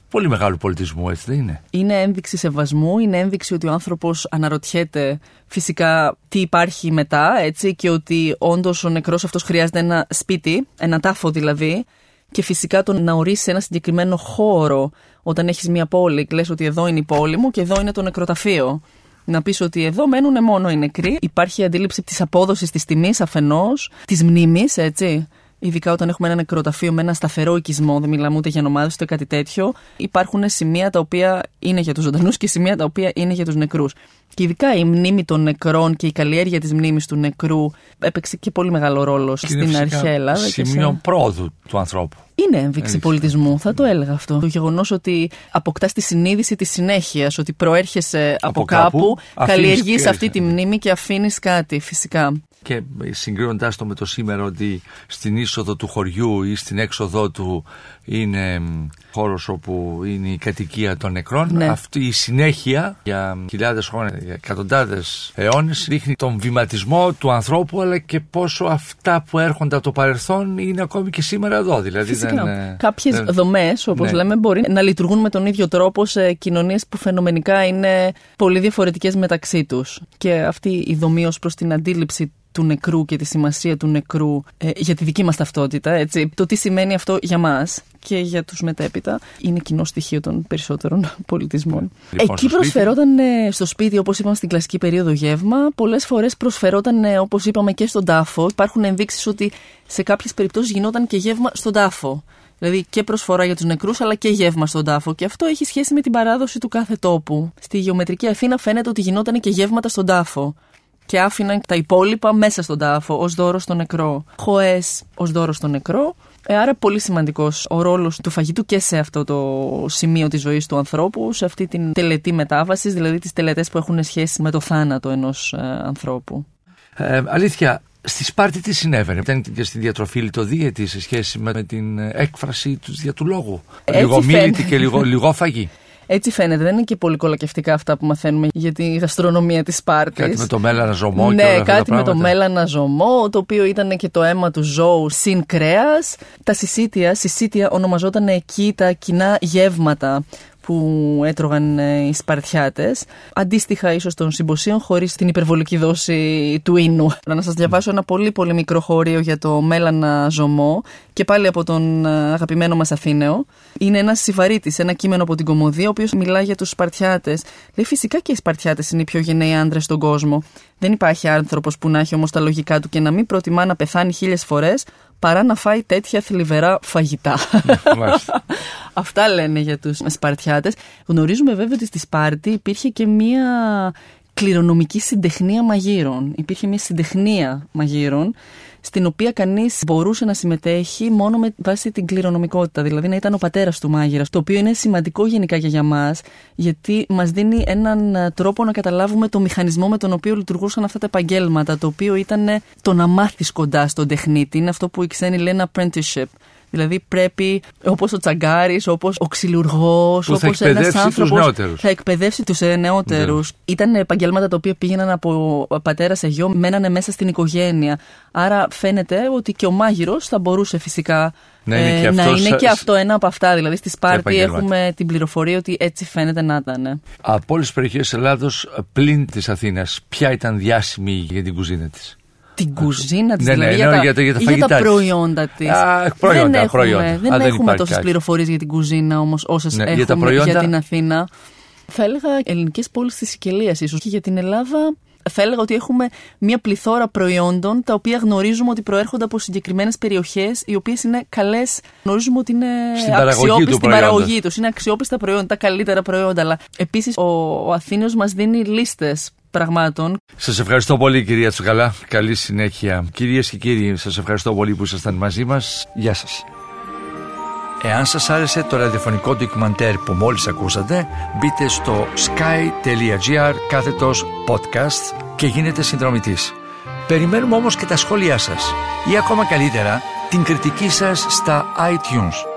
πολύ μεγάλου πολιτισμού, έτσι δεν είναι; Είναι ένδειξη σεβασμού, είναι ένδειξη ότι ο άνθρωπος αναρωτιέται φυσικά τι υπάρχει μετά, έτσι, και ότι όντως ο νεκρός αυτός χρειάζεται ένα σπίτι, ένα τάφο δηλαδή. Και φυσικά το να ορίσεις ένα συγκεκριμένο χώρο όταν έχεις μια πόλη, λες ότι εδώ είναι η πόλη μου και εδώ είναι το νεκροταφείο. Να πεις ότι εδώ μένουν μόνο οι νεκροί. Υπάρχει αντίληψη της απόδοσης της τιμής αφενός, της μνήμης, έτσι. Ειδικά όταν έχουμε ένα νεκροταφείο με ένα σταθερό οικισμό, δεν μιλάμε ούτε για νομάδες ούτε κάτι τέτοιο, υπάρχουν σημεία τα οποία είναι για τους ζωντανούς και σημεία τα οποία είναι για τους νεκρούς. Και ειδικά η μνήμη των νεκρών και η καλλιέργεια της μνήμης του νεκρού έπαιξε και πολύ μεγάλο ρόλο στην αρχαία Ελλάδα. Σημείο σε... πρόοδου του ανθρώπου. Είναι ένδειξη πολιτισμού, θα το έλεγα αυτό. Το γεγονός ότι αποκτάς τη συνείδηση της συνέχειας, ότι προέρχεσαι από, από κάπου, κάπου καλλιεργείς αυτή τη μνήμη και αφήνεις κάτι φυσικά και συγκρίνοντάς το με το σήμερα ότι στην είσοδο του χωριού ή στην έξοδό του είναι χώρος όπου είναι η κατοικία των νεκρών. Ναι. Αυτή η συνέχεια για χιλιάδες χρόνια, για εκατοντάδες αιώνες δείχνει τον βηματισμό του ανθρώπου αλλά και πόσο αυτά που έρχονται από το παρελθόν είναι ακόμη και σήμερα εδώ. Δηλαδή Φυσικά. δεν, Κάποιες δεν... δομές όπως ναι. λέμε μπορεί να λειτουργούν με τον ίδιο τρόπο σε κοινωνίες που φαινομενικά είναι πολύ διαφορετικές μεταξύ τους. Και αυτή η δομή ως προς την αντίληψη του νεκρού και τη σημασία του νεκρού ε, για τη δική μας ταυτότητα, έτσι. Το τι σημαίνει αυτό για μας και για τους μετέπειτα είναι κοινό στοιχείο των περισσότερων πολιτισμών. Λοιπόν, Εκεί προσφερόταν ε, στο σπίτι, όπως είπαμε στην κλασική περίοδο γεύμα, πολλές φορές προσφερόταν, ε, όπως είπαμε, και στον τάφο. Υπάρχουν ενδείξεις ότι σε κάποιες περιπτώσεις γινόταν και γεύμα στον τάφο. Δηλαδή και προσφορά για τους νεκρούς, αλλά και γεύμα στον τάφο. Και αυτό έχει σχέση με την παράδοση του κάθε τόπου. Στη γεωμετρική Αθήνα φαίνεται ότι γινόταν και γεύματα στον τάφο και άφηναν τα υπόλοιπα μέσα στον τάφο ως δώρο στο νεκρό. Χοέ ως δώρο στο νεκρό. Ε, άρα πολύ σημαντικός ο ρόλος του φαγητού και σε αυτό το σημείο της ζωής του ανθρώπου, σε αυτή την τελετή μετάβασης, δηλαδή τις τελετές που έχουν σχέση με το θάνατο ενός ε, ανθρώπου. Ε, αλήθεια, Στη Σπάρτη τι συνέβαινε, ήταν και στη διατροφή λιτοδίαιτη σε σχέση με την έκφραση τους δια του λόγου. Λίγο μίλητη και λίγο, λιγόφαγη. Έτσι φαίνεται. Δεν είναι και πολύ κολακευτικά αυτά που μαθαίνουμε για τη γαστρονομία της Σπάρτης. Κάτι με το μέλανα ζωμό ναι, και όλα κάτι με το μέλανα ζωμό, το οποίο ήταν και το αίμα του ζώου συν κρέας. Τα συσίτια, συσίτια ονομαζόταν εκεί τα κοινά γεύματα που έτρωγαν ε, οι Σπαρτιάτες, αντίστοιχα ίσως των συμποσίων χωρίς την υπερβολική δόση του ίνου. Να σας διαβάσω ένα πολύ πολύ μικρό χώριο για το μέλανα ζωμό και πάλι από τον ε, αγαπημένο μας Αθήνεο. Είναι ένας Σιβαρίτης, ένα κείμενο από την Κομμωδία, ο οποίος μιλάει για τους Σπαρτιάτες. Λέει φυσικά και οι Σπαρτιάτες είναι οι πιο γενναίοι άντρες στον κόσμο. Δεν υπάρχει άνθρωπος που να έχει όμως τα λογικά του και να μην προτιμά να πεθάνει χίλιες φορές παρά να φάει τέτοια θλιβερά φαγητά. Αυτά λένε για τους Σπαρτιάτες. Γνωρίζουμε βέβαια ότι στη Σπάρτη υπήρχε και μία κληρονομική συντεχνία μαγείρων. Υπήρχε μια συντεχνία μαγείρων στην οποία κανείς μπορούσε να συμμετέχει μόνο με βάση την κληρονομικότητα, δηλαδή να ήταν ο πατέρας του μάγειρας. Το οποίο είναι σημαντικό γενικά και για μας, γιατί μας δίνει έναν τρόπο να καταλάβουμε το μηχανισμό με τον οποίο λειτουργούσαν αυτά τα επαγγέλματα, το οποίο ήταν το να μάθεις κοντά στον τεχνίτη. Είναι αυτό που οι ξένοι λένε apprenticeship. Δηλαδή πρέπει όπως ο τσαγκάρης, όπως ο ξυλουργός, όπως ένας άνθρωπος. Θα εκπαιδεύσει τους νεότερους. Ναι. Ήταν επαγγέλματα τα οποία πήγαιναν από πατέρα σε γιο, μένανε μέσα στην οικογένεια. Άρα φαίνεται ότι και ο μάγειρος θα μπορούσε φυσικά να είναι, και, αυτός, να είναι και αυτό ένα από αυτά. Δηλαδή στη Σπάρτη έχουμε την πληροφορία ότι έτσι φαίνεται να ήταν. Από όλες τις περιοχές της Ελλάδος πλην της Αθήνας, ποια ήταν διάσημη για την κουζίνα της; Την κουζίνα της, ναι, ναι, δηλαδή ναι, για, τα, για, τα, για τα προϊόντα της. Προϊόντα, δεν προϊόντα. έχουμε, δεν έχουμε τόσες πληροφορίες για την κουζίνα όμως όσες ναι, έχουμε για, για την Αθήνα. Θα έλεγα ελληνικές πόλεις της Σικελίας ίσως και για την Ελλάδα Θα έλεγα ότι έχουμε μια πληθώρα προϊόντων τα οποία γνωρίζουμε ότι προέρχονται από συγκεκριμένες περιοχές, οι οποίες είναι καλές. Γνωρίζουμε ότι είναι αξιόπιστοι στην παραγωγή τους. Είναι αξιόπιστα προϊόντα, τα καλύτερα προϊόντα. Αλλά επίσης ο, ο Αθήνιο μας δίνει λίστες πραγμάτων. Σας ευχαριστώ πολύ, κυρία Τσουκαλά. Καλή συνέχεια. Κυρίες και κύριοι, σας ευχαριστώ πολύ που ήσασταν μαζί μας. Γεια σας. Εάν σας άρεσε το ραδιοφωνικό ντοκιμαντέρ που μόλις ακούσατε, μπείτε στο sky.gr κάθετος podcast και γίνετε συνδρομητής. Περιμένουμε όμως και τα σχόλιά σας ή ακόμα καλύτερα την κριτική σας στα iTunes.